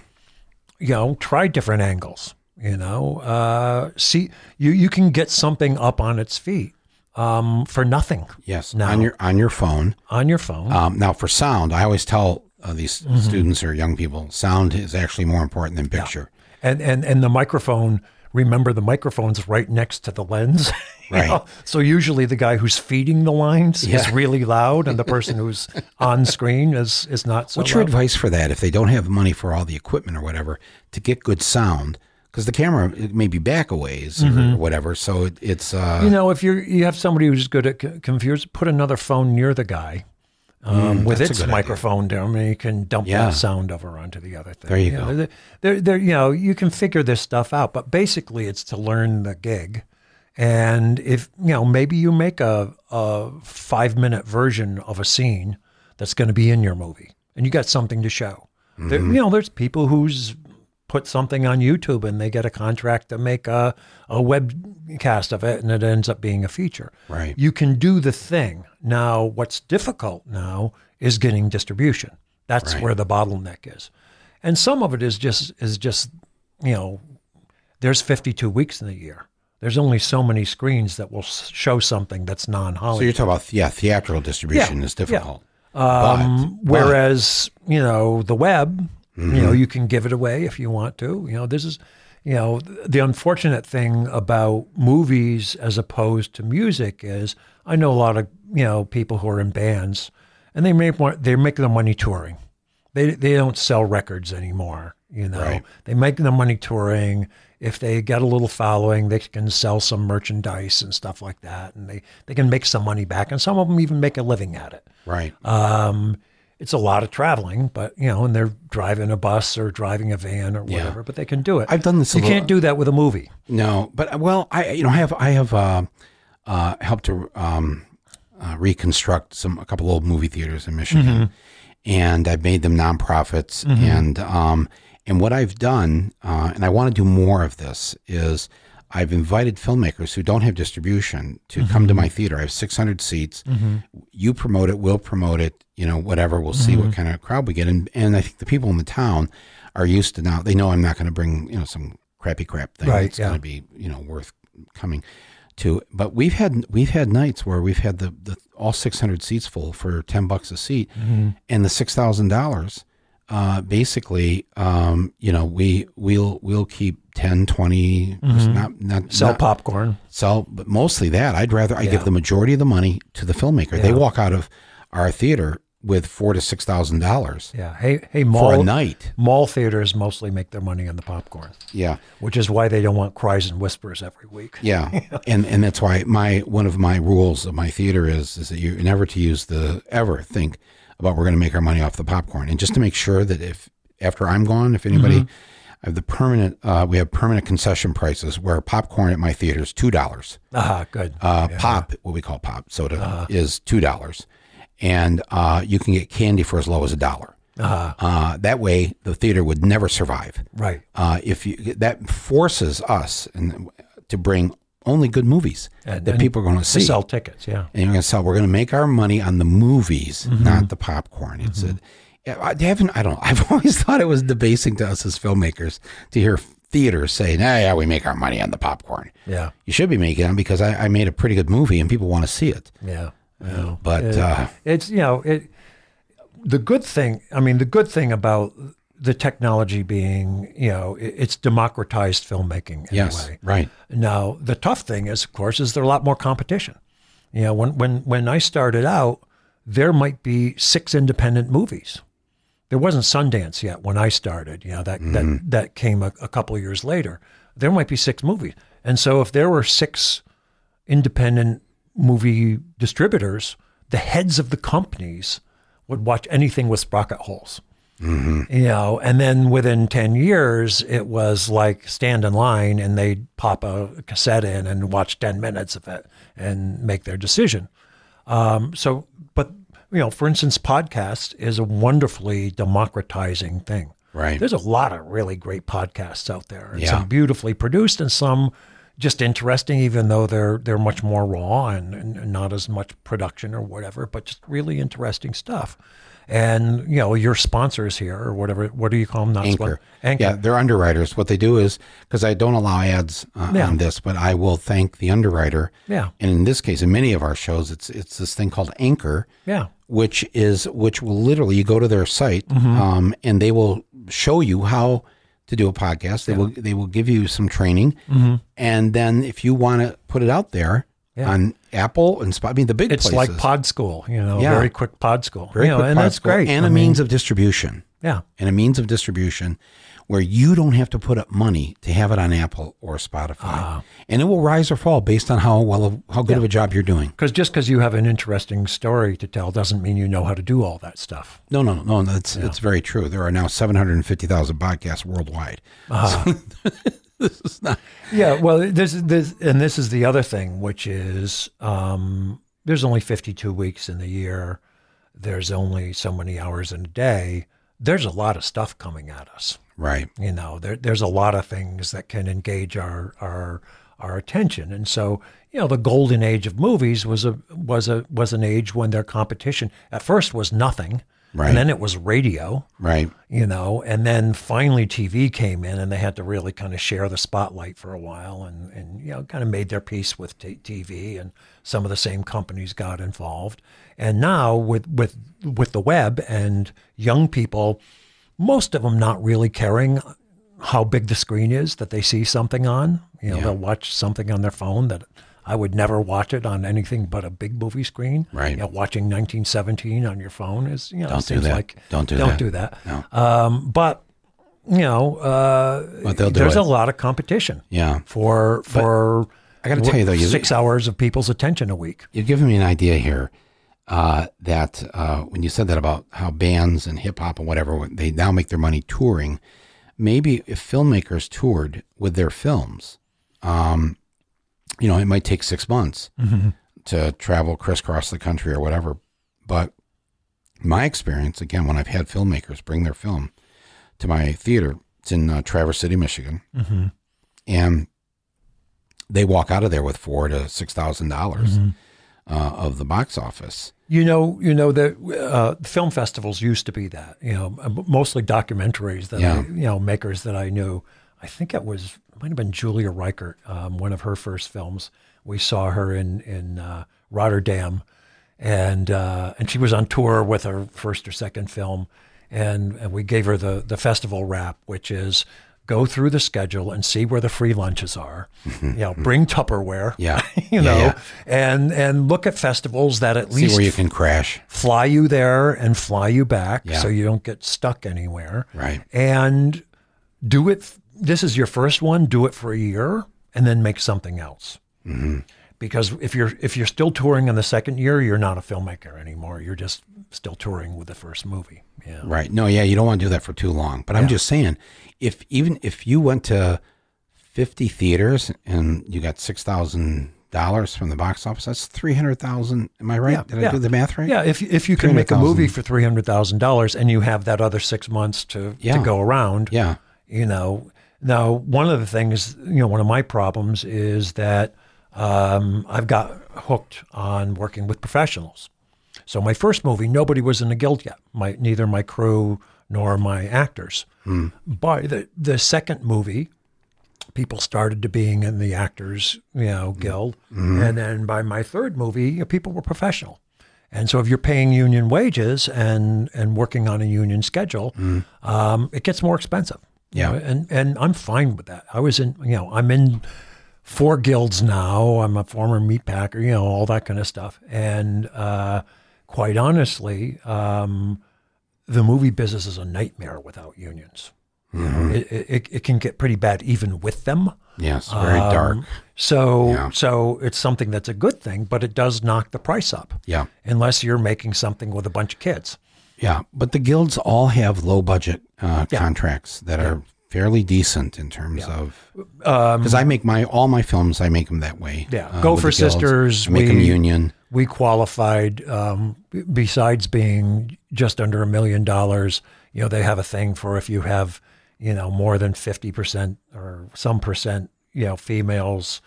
You know, try different angles. You know, uh, see you you can get something up on its feet um, for nothing yes, No. on your on your phone. on your phone. Um, now, for sound, I always tell uh, these Mm-hmm. students or young people, sound is actually more important than picture. And and and the microphone. Remember, the microphone's right next to the lens. Right. know? So usually, the guy who's feeding the lines is really loud, and the person who's on screen is is not so. What's your advice for that if they don't have money for all the equipment or whatever to get good sound? Because the camera it may be back a ways or whatever, so it, it's uh, Mm-hmm. You know, if you you have somebody who's good at c- confuse, put another phone near the guy. Um, with Mm, a its good idea. microphone down, and you can dump Yeah. that sound over onto the other thing. There you know, go. they're- They're, they're, you know, you can figure this stuff out, but basically, it's to learn the gig. And if you know, maybe you make a, a five minute version of a scene that's going to be in your movie, and you got something to show. Mm-hmm. you know, there's people who's put something on YouTube and they get a contract to make a, a webcast of it, and it ends up being a feature. Right. You can do the thing. Now, what's difficult now is getting distribution. That's Right. where the bottleneck is, and some of it is just is just you know, there's 52 weeks in the year. There's only so many screens that will show something that's non-Hollywood. So you're talking about yeah, theatrical distribution Yeah, is difficult. Um, but, whereas you know the web, you know Mm-hmm. you can give it away if you want to. You know this is, you know the unfortunate thing about movies as opposed to music is I know a lot of you know people who are in bands and they make more they make their money touring. They they don't sell records anymore. You know Right. they make their money touring. If they get a little following, they can sell some merchandise and stuff like that, and they, they can make some money back. And some of them even make a living at it. right. Um, it's a lot of traveling, but you know, and they're driving a bus or driving a van or Yeah. whatever, but they can do it. I've done this a You little- can't do that with a movie. No, but well, I you know I have I have uh, uh, helped to um, uh, reconstruct some a couple old movie theaters in Michigan, Mm-hmm. and I've made them nonprofits. And um, and what I've done, uh, and I want to do more of this, is I've invited filmmakers who don't have distribution to come Mm-hmm. to my theater. I have 600 seats. You promote it, we'll promote it. You know, whatever. We'll see Mm-hmm. what kind of crowd we get. And and I think the people in the town are used to now. They know I'm not going to bring you know some crappy crap thing. Right, It's yeah. going to be you know worth coming to. But we've had we've had nights where we've had the, the all 600 seats full for 10 bucks a seat, Mm-hmm. and the six thousand dollars. Uh, basically, um, you know, we we'll we'll keep 10, 20, not not Mm-hmm. Sell not- popcorn. sell, but mostly that. I'd rather I Yeah. give the majority of the money to the filmmaker. They walk out of our theater with four to six thousand dollars Yeah. Hey, hey, mall, for a night. mall theaters mostly make their money on the popcorn, Yeah, which is why they don't want cries and whispers every week. yeah, and and that's why my one of my rules of my theater is is that you never to use the ever think about we're going to make our money off the popcorn, and just to make sure that if after I'm gone, if anybody. Mm-hmm. I have the permanent. Uh, we have permanent concession prices where popcorn at my theater is two dollars. Ah, good. Uh, Pop, what we call pop soda, is two dollars, and uh, you can get candy for as low as a dollar. Uh, that way, the theater would never survive. right. Uh, if you that forces us and to bring only good movies And- that and people are going to see, sell tickets. Yeah. and you're going to sell. We're going to make our money on the movies, Mm-hmm. not the popcorn. It's a, yeah, I haven't. I don't. I've always thought it was debasing to us as filmmakers to hear theaters saying, "Ah, yeah, we make our money on the popcorn." Yeah. You should be making them because I, I made a pretty good movie and people want to see it. Yeah. yeah. But uh, it's you know it the good thing i mean the good thing about the technology being you know it's democratized filmmaking yes, anyway right. now the tough thing is of course is there a lot more competition. You know when when when i started out there might be six independent movies. There wasn't sundance yet when i started you know that that mm-hmm. that came a, a couple of years later. There might be six movies. And so if there were six independent movie distributors, the heads of the companies would watch anything with sprocket holes. Mm-hmm. You know, and then within 10 years, it was like stand in line and they'd pop a cassette in and watch 10 minutes of it and make their decision. Um, so, but, you know, for instance, podcast is a wonderfully democratizing thing. Right. There's a lot of really great podcasts out there, and Yeah. some beautifully produced, and some just interesting, even though they're they're much more raw and, and, and not as much production or whatever, but just really interesting stuff. And you know, your sponsors here or whatever, what do you call them? Not Anchor. spon- Anchor. Yeah, they're underwriters. What they do is because I don't allow ads uh, Yeah. on this, but I will thank the underwriter. Yeah. And in this case, in many of our shows, it's it's this thing called Anchor, Yeah. which is which will literally you go to their site Mm-hmm. um, and they will show you how to do a podcast. They will they will give you some training, and then if you want to put it out there Mm-hmm. Yeah. on Apple and Spot, I mean the big It's places, like Pod School, you know, Yeah. very quick Pod School. very you know, and that's school, great. and I a mean, means of distribution. yeah. and a means of distribution where you don't have to put up money to have it on Apple or Spotify, Ah. and it will rise or fall based on how well how good of a job you're doing. Because just because you have an interesting story to tell doesn't mean you know how to do all that stuff. No, no, no, no. That's it's very true. There are now seven hundred and fifty thousand podcasts worldwide. this is not. Yeah, well, this is this, and this is the other thing, which is um, there's only 52 weeks in the year. There's only so many hours in a day. There's a lot of stuff coming at us. Right. You know, there, there's a lot of things that can engage our our our attention, and so you know, the golden age of movies was a was a was an age when their competition at first was nothing, Right. and then it was radio Right. you know, and then finally TV came in and they had to really kind of share the spotlight for a while and, and you know, kind of made their peace with t- TV and some of the same companies got involved. And now with, with, with the web and young people, most of them not really caring how big the screen is that they see something on. You know, they'll watch something on their phone that I would never watch it on anything but a big movie screen. Right. You know, watching 1917 on your phone is, you know, Don't do that. like Don't do don't that. do that. No. Um, but you know, uh, But there's it. a lot of competition Yeah. for for. I gotta tell you, though, you- six hours of people's attention a week. You've given me an idea here uh, that uh, when you said that about how bands and hip hop and whatever they now make their money touring, maybe if filmmakers toured with their films, um, you know, it might take six months to travel crisscross the country or whatever. But my experience, again, when I've had filmmakers bring their film to my theater, it's in uh, Traverse City, Michigan, and they walk out of there with four to six thousand dollars uh, of the box office. You know, you know that uh, film festivals used to be that. You know, mostly documentaries that Yeah. I, you know makers that I knew. I think it was it might have been Julia Reichert, um, one of her first films. We saw her in in uh, Rotterdam, and uh, and she was on tour with her first or second film, and and we gave her the the festival wrap, which is go through the schedule and see where the free lunches are. you know, bring Tupperware. Yeah. you Yeah, know, yeah. and and look at festivals that at See least where you can crash. fly you there and fly you back Yeah. so you don't get stuck anywhere. Right. And do it. This is your first one. Do it for a year and then make something else. Mm-hmm. Because if you're if you're still touring in the second year, you're not a filmmaker anymore. You're just still touring with the first movie. Yeah. Right. No, yeah, you don't want to do that for too long. But I'm just saying, if even if you went to 50 theaters and you got six thousand dollars from the box office, that's three hundred thousand. Am I right? Yeah, Did I yeah. do the math right? Yeah, if if you can make a movie for three hundred thousand dollars and you have that other six months to Yeah. to go around, Yeah. you know now one of the things you know one of my problems is that um, i've got hooked on working with professionals. So my first movie nobody was in the guild yet. My neither my crew nor my actors. By the the second movie people started to being in the actors you know guild. And then by my third movie you know, people were professional. And so if you're paying union wages and and working on a union schedule um, it gets more expensive you Yeah. know, and and I'm fine with that. I was in, you know, I'm in four guilds now. I'm a former meat packer, you know, all that kind of stuff. And uh, quite honestly, um, the movie business is a nightmare without unions. Know, it, it, it can get pretty bad even with them. Yes. Very dark. Um, So Yeah. so it's something that's a good thing, but it does knock the price up Yeah. unless you're making something with a bunch of kids. Yeah, but the guilds all have low budget uh, Yeah. contracts that are fairly decent in terms of Um, because I make my all my films I make them that way. Yeah. uh, Go for. Sisters, make them union. we qualified um, besides being just under a million dollars you know they have a thing for if you have you know more than 50% or some percent you know females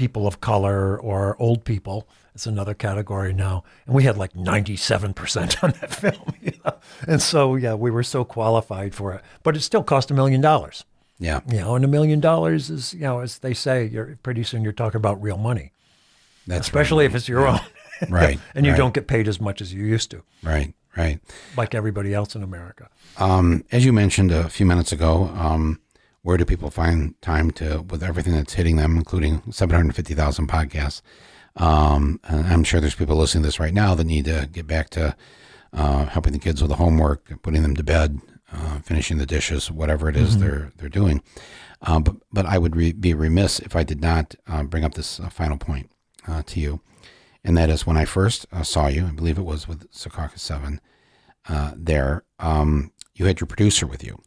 people of color or old people. It's another category now. And we had like 97% on that film you know? and so yeah we were so qualified for it. But it still cost a million dollars. Yeah, you know and a million dollars is you know as they say you're pretty soon you're talking about real money. That's especially if it's your own. Right. and you right, don't get paid as much as you used to, right, right. like everybody else in America. Um, as you mentioned a few minutes ago, um, where do people find time to, with everything that's hitting them, including 750,000 podcasts? Um, I'm sure there's people listening to this right now that need to get back to uh, helping the kids with the homework, putting them to bed, uh, finishing the dishes, whatever it is they're they're doing. Uh, but but I would re- be remiss if I did not uh, bring up this uh, final point uh, to you, and that is when I first uh, saw you, I believe it was with Secaucus Seven. Uh, there, um, you had your producer with you,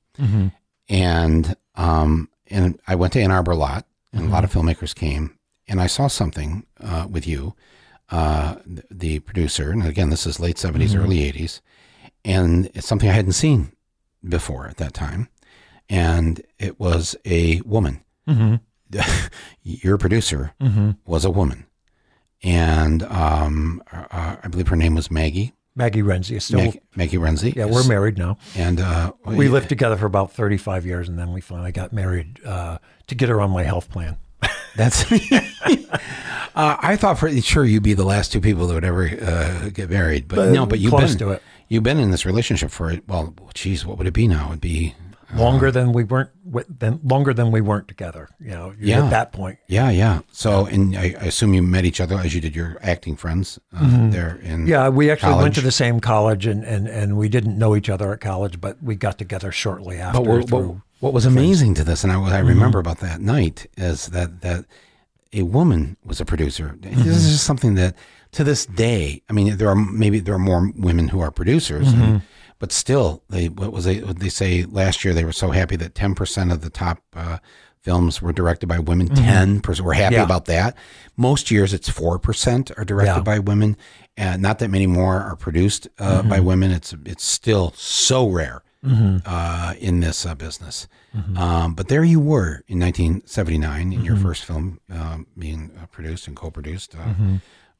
and um, and I went to Ann Arbor a lot, and a lot of filmmakers came, and I saw something uh, with you, uh, the producer, and again, this is late 70s early eighties, and it's something I hadn't seen before at that time, and it was a woman. Mm-hmm. Your producer Mm-hmm. was a woman, and um, uh, I believe her name was Maggie. Maggie Renzi is still. Maggie, Maggie Renzi. yeah, we're married now. And uh, We lived together for about 35 years, and then we finally got married uh, to get her on my health plan. That's. uh, I thought for sure you'd be the last two people that would ever uh, get married, but, But no. But you've been to it. You've been in this relationship for well, geez, what would it be now? It'd be Longer than we weren't, than longer than we weren't together. You know, Yeah. at that point. yeah, yeah. So, and I, I assume you met each other as you did your acting friends uh, there in Mm-hmm. Yeah, we actually went to the same college, and, and, and we didn't know each other at college, but we got together shortly after. But what, what, was amazing to this, and I, what I Mm-hmm. remember about that night, is that that a woman was a producer. This Mm-hmm. is just something that, to this day, I mean, there are maybe there are more women who are producers, Mm-hmm. and, but still, they what was they what they say last year? They were so happy that ten percent of the top uh, films were directed by women. 10 percent. We're happy Mm-hmm. Yeah. about that. Most years, it's four percent are directed Yeah. by women, and not that many more are produced uh, by Mm-hmm. women. It's it's still so rare uh, in this uh, business. Mm-hmm. Um, but there you were in 1979 in your first film um, being uh, produced and co-produced uh, Mm-hmm.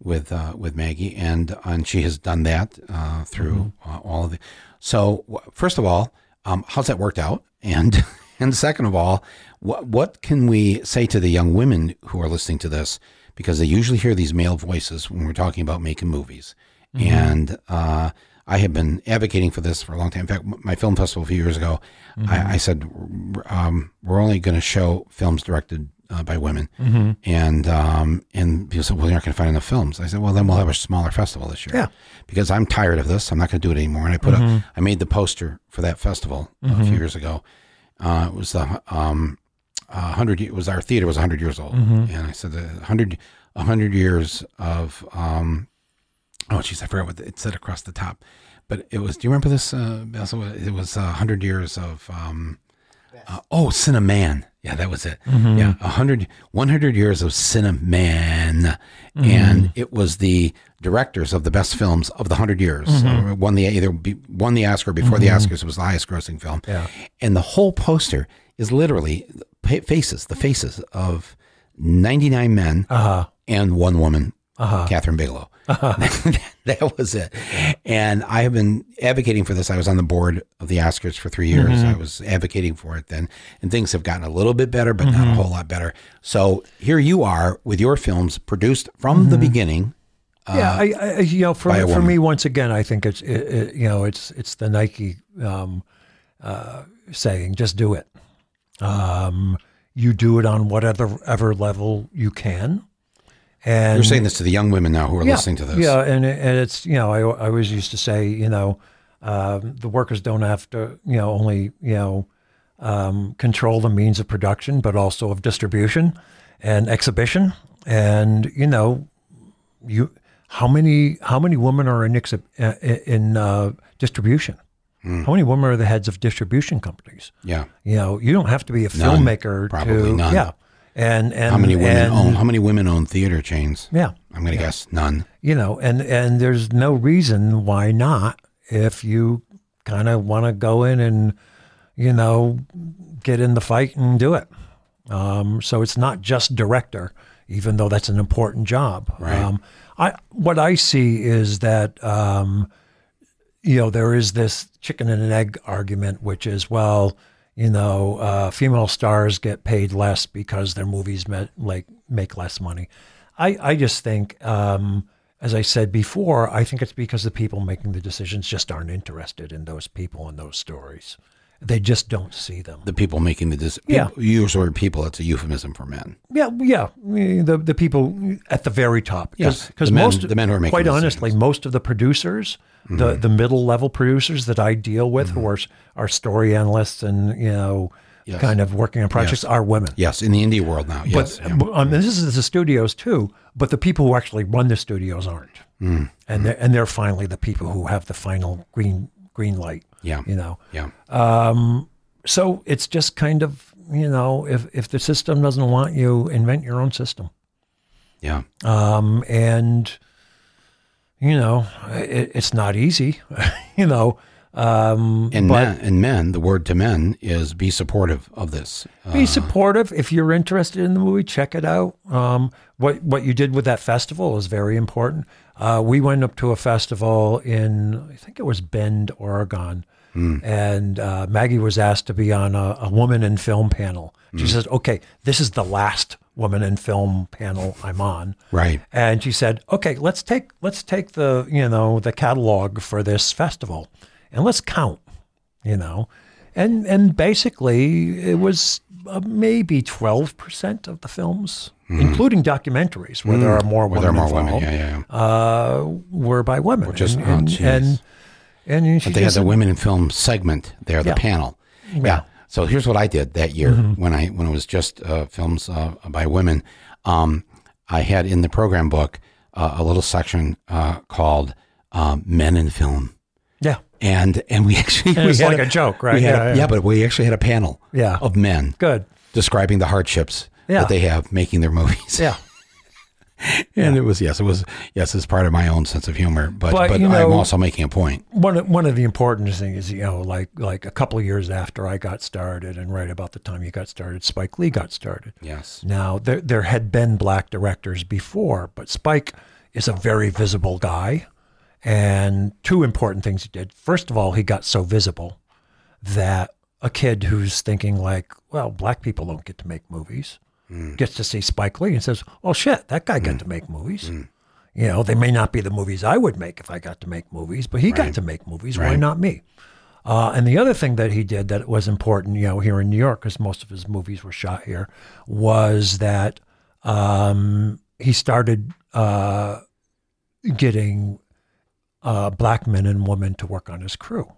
with uh, with Maggie, and and she has done that uh, through Mm-hmm. uh, all of the. So first of all, um, how's that worked out? And and second of all, what what can we say to the young women who are listening to this because they usually hear these male voices when we're talking about making movies, and uh, I have been advocating for this for a long time. In fact, my film festival a few years ago, I, I said um, we're only going to show films directed uh, by women, and um, and people said, "Well, you're not going to find enough films." I said, "Well, then we'll have a smaller festival this year." Yeah. because I'm tired of this. I'm not going to do it anymore. And I put a, I made the poster for that festival a few years ago. Uh, it was the um, a hundred. It was our theater was hundred years old, and I said the hundred, a hundred years of um, oh geez, I forgot what it said across the top, but it was. Do you remember this? Uh, It was a hundred years of um, uh, oh Cinnamon. Yeah, that was it. Yeah, a hundred, 100 years of Cinnamon, and it was the directors of the best films of the hundred years. Uh, won the either be, won the Oscar before the Oscars. It was the highest grossing film. Yeah. and the whole poster is literally faces, the faces of 99 men Uh-huh. and one woman, Kathryn Bigelow. that was it. And I have been advocating for this. I was on the board of the Oscars for three years. Mm-hmm. I was advocating for it then, and things have gotten a little bit better, but Mm-hmm. not a whole lot better. So here you are with your films produced from Mm-hmm. the beginning. yeah, I, I, you know, for for woman. me, once again, I think it's it, it, you know, it's it's the Nike um, uh, saying, just do it. Um, you do it on whatever ever level you can, and You're saying this to the young women now who are yeah, listening to this. Yeah, and and it's you know I I always used to say you know um, the workers don't have to you know only you know um, control the means of production, but also of distribution and exhibition, and you know you how many how many women are in uh, in uh, distribution? Hmm. How many women are the heads of distribution companies? Yeah. You know, you don't have to be a None. filmmaker Probably to none. yeah. And and How many women and, own? How many women own theater chains? Yeah, I'm going to guess none. you know, and and there's no reason why not if you kind of want to go in and you know get in the fight and do it. Um, so it's not just director, even though that's an important job. Right. Um, I what I see is that um, you know there is this chicken and an egg argument, which is well, you know, uh, female stars get paid less because their movies met, like make less money. I I just think. Um, as I said before, I think it's because the people making the decisions just aren't interested in those people and those stories. They just don't see them. The people making the decision. Yeah. You use the word people. It's a euphemism for men. Yeah, yeah. The the people at the very top. Yes, because most the men who are making quite honestly, decisions. most of the producers, the the middle level producers that I deal with, who are are story analysts and you know, Yes. kind of working on projects, are women. Yes, in the indie world now. Yes. But um, this is the studios too. But the people who actually run the studios aren't, Mm. and they're, and they're finally the people who have the final green green light. Yeah. you know. yeah. Um, So it's just kind of you know, if if the system doesn't want you, invent your own system. Yeah. um, and you know it, it's not easy you know um, And but men, and men, the word to men is be supportive of this. Uh, be supportive if you're interested in the movie check it out um, what what you did with that festival is very important uh, we went up to a festival in i think it was bend oregon and uh, maggie was asked to be on a, a woman in film panel she says okay this is the last woman in film panel i'm on right. and she said, "Okay, let's take let's take the you know the catalog for this festival, and let's count, you know, and and basically it was uh, maybe twelve percent of the films, including documentaries where there are more. Where there are women more women. Yeah, yeah. yeah. uh, were by women. just- and, oh, and. And They had the women in film segment there, the Yeah. panel. Yeah. So here's what I did that year Mm-hmm. when I when it was just uh, films uh, by women. Um, I had in the program book uh, a little section uh, called um, "Men in Film," yeah, and and we actually And we had like a joke, right? Yeah, a- yeah. yeah, but we actually had a panel Yeah. of men good, describing the hardships Yeah. that they have making their movies. yeah. and it was yes, it was yes, it's part of my own sense of humor, but But, but, you I'm also making a point. one of, one of the important things, is you know, like like a couple of years after I got started, and right about the time you got started, Spike Lee got started. Yes. Now there there had been black directors before, but Spike is a very visible guy, and two important things he did. First of all, he got so visible that a kid who's thinking like, well, black people don't get to make movies, gets to see Spike Lee and says, well, shit, that guy got to make movies. You know, they may not be the movies I would make if I got to make movies, but he got to make movies. Why not me? Uh, and the other thing that he did that was important, you know, here in New York, because most of his movies were shot here, was that um, he started uh, getting uh, black men and women to work on his crew.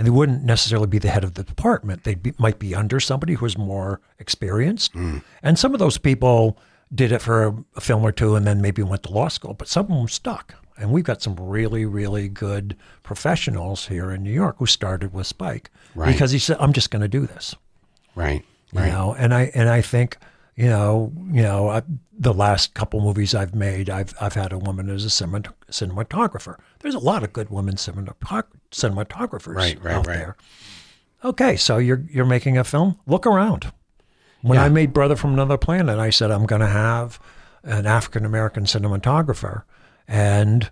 And they wouldn't necessarily be the head of the department. They be, might be under somebody who was more experienced. Hmm. And some of those people did it for a, a film or two and then maybe went to law school, but some of them stuck. And we've got some really, really good professionals here in New York who started with Spike Right. because he said, "I'm just going to do this." Right. You know, and I and I think you know, you know, I, the last couple movies I've made, I've I've had a woman as a cinemat- cinematographer. There's a lot of good women cinematographers Right, right, out right. there. Okay, so you're you're making a film. Look around. When Yeah. I made Brother from Another Planet, I said I'm going to have an African American cinematographer, and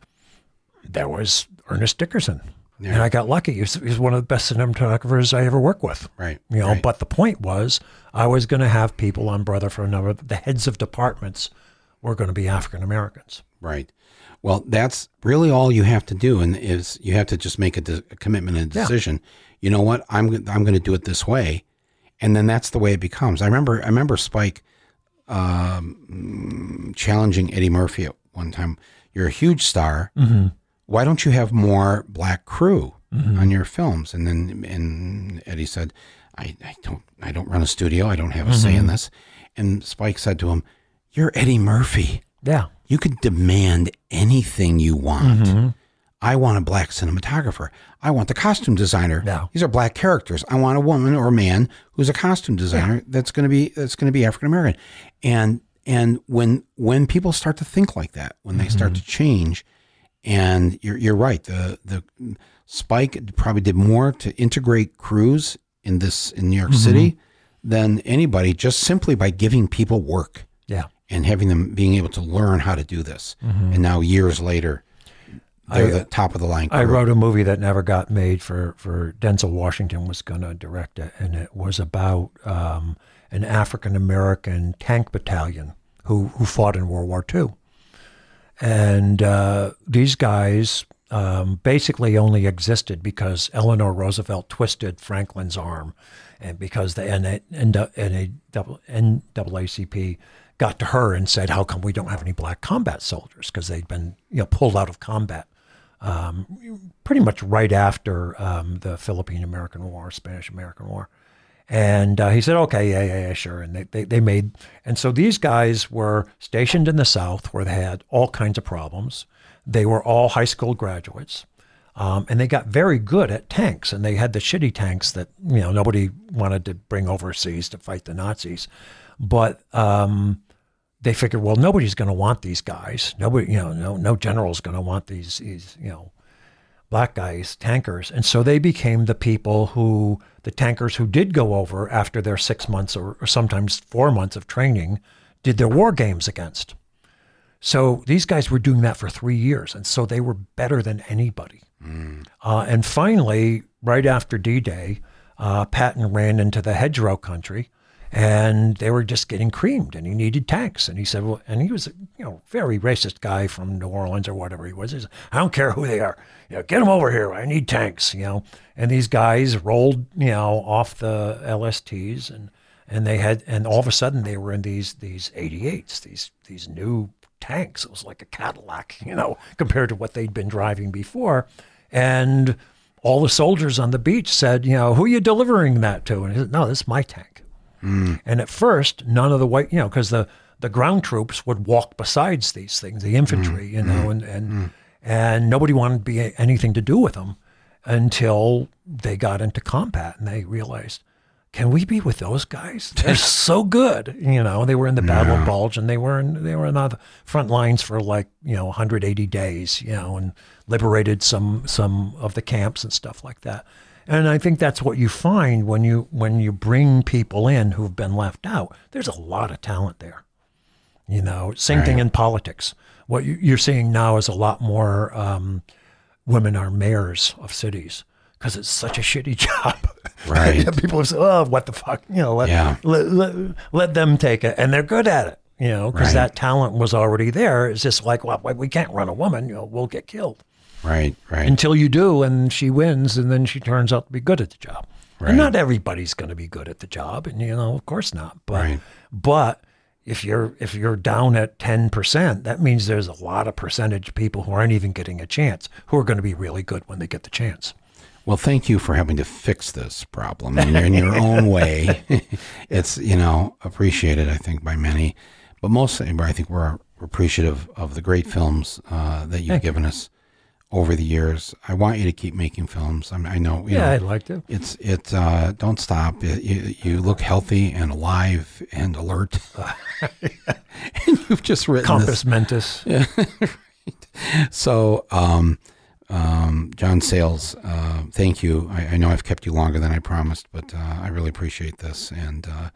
there was Ernest Dickerson. And I got lucky. He's, he's one of the best cinematographers I ever worked with. Right, You know, right. but the point was, I was going to have people on Brother from Another. The heads of departments were going to be African Americans. Right. Well, that's really all you have to do, and is you have to just make a, de- a commitment and a Yeah. decision. You know what? I'm I'm going to do it this way, and then that's the way it becomes. I remember I remember Spike um, challenging Eddie Murphy at one time. You're a huge star. Mm-hmm. Why don't you have more black crew mm-hmm. on your films? And then and Eddie said, I, I don't I don't run a studio. I don't have a say in mm-hmm. this. And Spike said to him, You're Eddie Murphy. Yeah. You could demand anything you want. Mm-hmm. I want a black cinematographer. I want the costume designer. Yeah. These are black characters. I want a woman or a man who's a costume designer that's going to be that's going to be African American. And and when when people start to think like that, when they start to change, and you're you're right, the the Spike probably did more to integrate crews in this in New York City than anybody just simply by giving people work Yeah. And having them being able to learn how to do this. And now years later, they're I- the top of the line. I wrote a movie that never got made for, for Denzel Washington was going to direct it, and it was about um, an African American tank battalion who who fought in World War II, and uh, these guys um, basically only existed because Eleanor Roosevelt twisted Franklin's arm, and because the NA, NAACP got to her and said, "How come we don't have any black combat soldiers?" Because they'd been you know pulled out of combat um, pretty much right after um, the Philippine American War, Spanish American War. And uh, he said, okay, yeah, yeah, yeah, sure. And they, they, they made, and so these guys were stationed in the South where they had all kinds of problems. They were all high school graduates. Um, and they got very good at tanks, and they had the shitty tanks that you know nobody wanted to bring overseas to fight the Nazis. But um, they figured, well, nobody's going to want these guys. Nobody, you know, no no general's going to want these these you know black guys, tankers. And so they became the people who, the tankers who did go over after their six months or, or sometimes four months of training, did their war games against. So these guys were doing that for three years. And so they were better than anybody. Uh, and finally, right after D Day, uh, Patton ran into the hedgerow country and they were just getting creamed and he needed tanks. And he said, well, and he was a you know, very racist guy from New Orleans or whatever he was. He said, I don't care who they are. You know, get them over here. I need tanks, you know. And these guys rolled, you know, off the LSTs and, and they had, and all of a sudden they were in these, these 88s, these, these new tanks. It was like a Cadillac, you know, compared to what they'd been driving before. And all the soldiers on the beach said, you know, who are you delivering that to? And he said, no, this is my tank. And at first, none of the white, you know, because the, the ground troops would walk besides these things, the infantry, you know, and, and, and nobody wanted to be anything to do with them until they got into combat and they realized, can we be with those guys? They're so good. You know, they were in the Battle of Bulge and they were in, they were on the front lines for like, you know, 180 days, you know, and liberated some, some of the camps and stuff like that. And I think that's what you find when you, when you bring people in who've been left out. There's a lot of talent there. You know, same thing in politics. What you- you're seeing now is a lot more um, women are mayors of cities because it's such a shitty job. Right. People said, "Oh, what the fuck?" You know, let, Yeah. let, let, let them take it, and they're good at it. You know, because Right. that talent was already there. It's just like, well, we can't run a woman. You know, we'll get killed Right, right. until you do, and she wins, and then she turns out to be good at the job. Right. And not everybody's going to be good at the job, and you know, of course not. But Right. but if you're if you're down at ten percent, that means there's a lot of percentage of people who aren't even getting a chance who are going to be really good when they get the chance. Well, thank you for having to fix this problem in, in your own way. it's, you know, appreciated, I think, by many. But mostly, I think we're appreciative of the great films uh, that you've given us over the years. I want you to keep making films. I, mean, I know, you Yeah, know, I'd like to. it's it. Uh, don't stop. It, you, you look healthy and alive and alert. and you've just written this Compos Mentis. so, um, um, John Sayles, uh, thank you. I, I know I've kept you longer than I promised, but uh, I really appreciate this, and uh,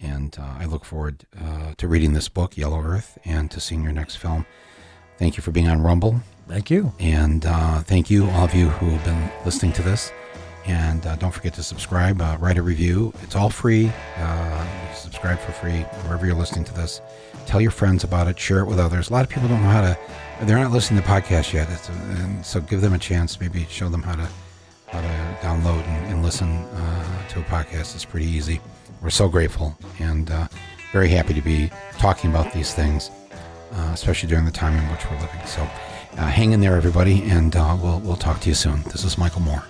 and uh, I look forward uh, to reading this book, Yellow Earth, and to seeing your next film. Thank you for being on Rumble, Thank you. and uh, thank you all of you who have been listening to this. And uh, don't forget to subscribe, uh, write a review. It's all free. Uh, subscribe for free wherever you're listening to this. Tell your friends about it. Share it with others. A lot of people don't know how to. They're not listening to podcasts yet, it's, and so give them a chance. Maybe show them how to how to download and, and listen uh, to a podcast. It's pretty easy. We're so grateful and uh, very happy to be talking about these things, especially during the time in which we're living. So, uh, hang in there, everybody, and uh, we'll, we'll talk to you soon. This is Michael Moore.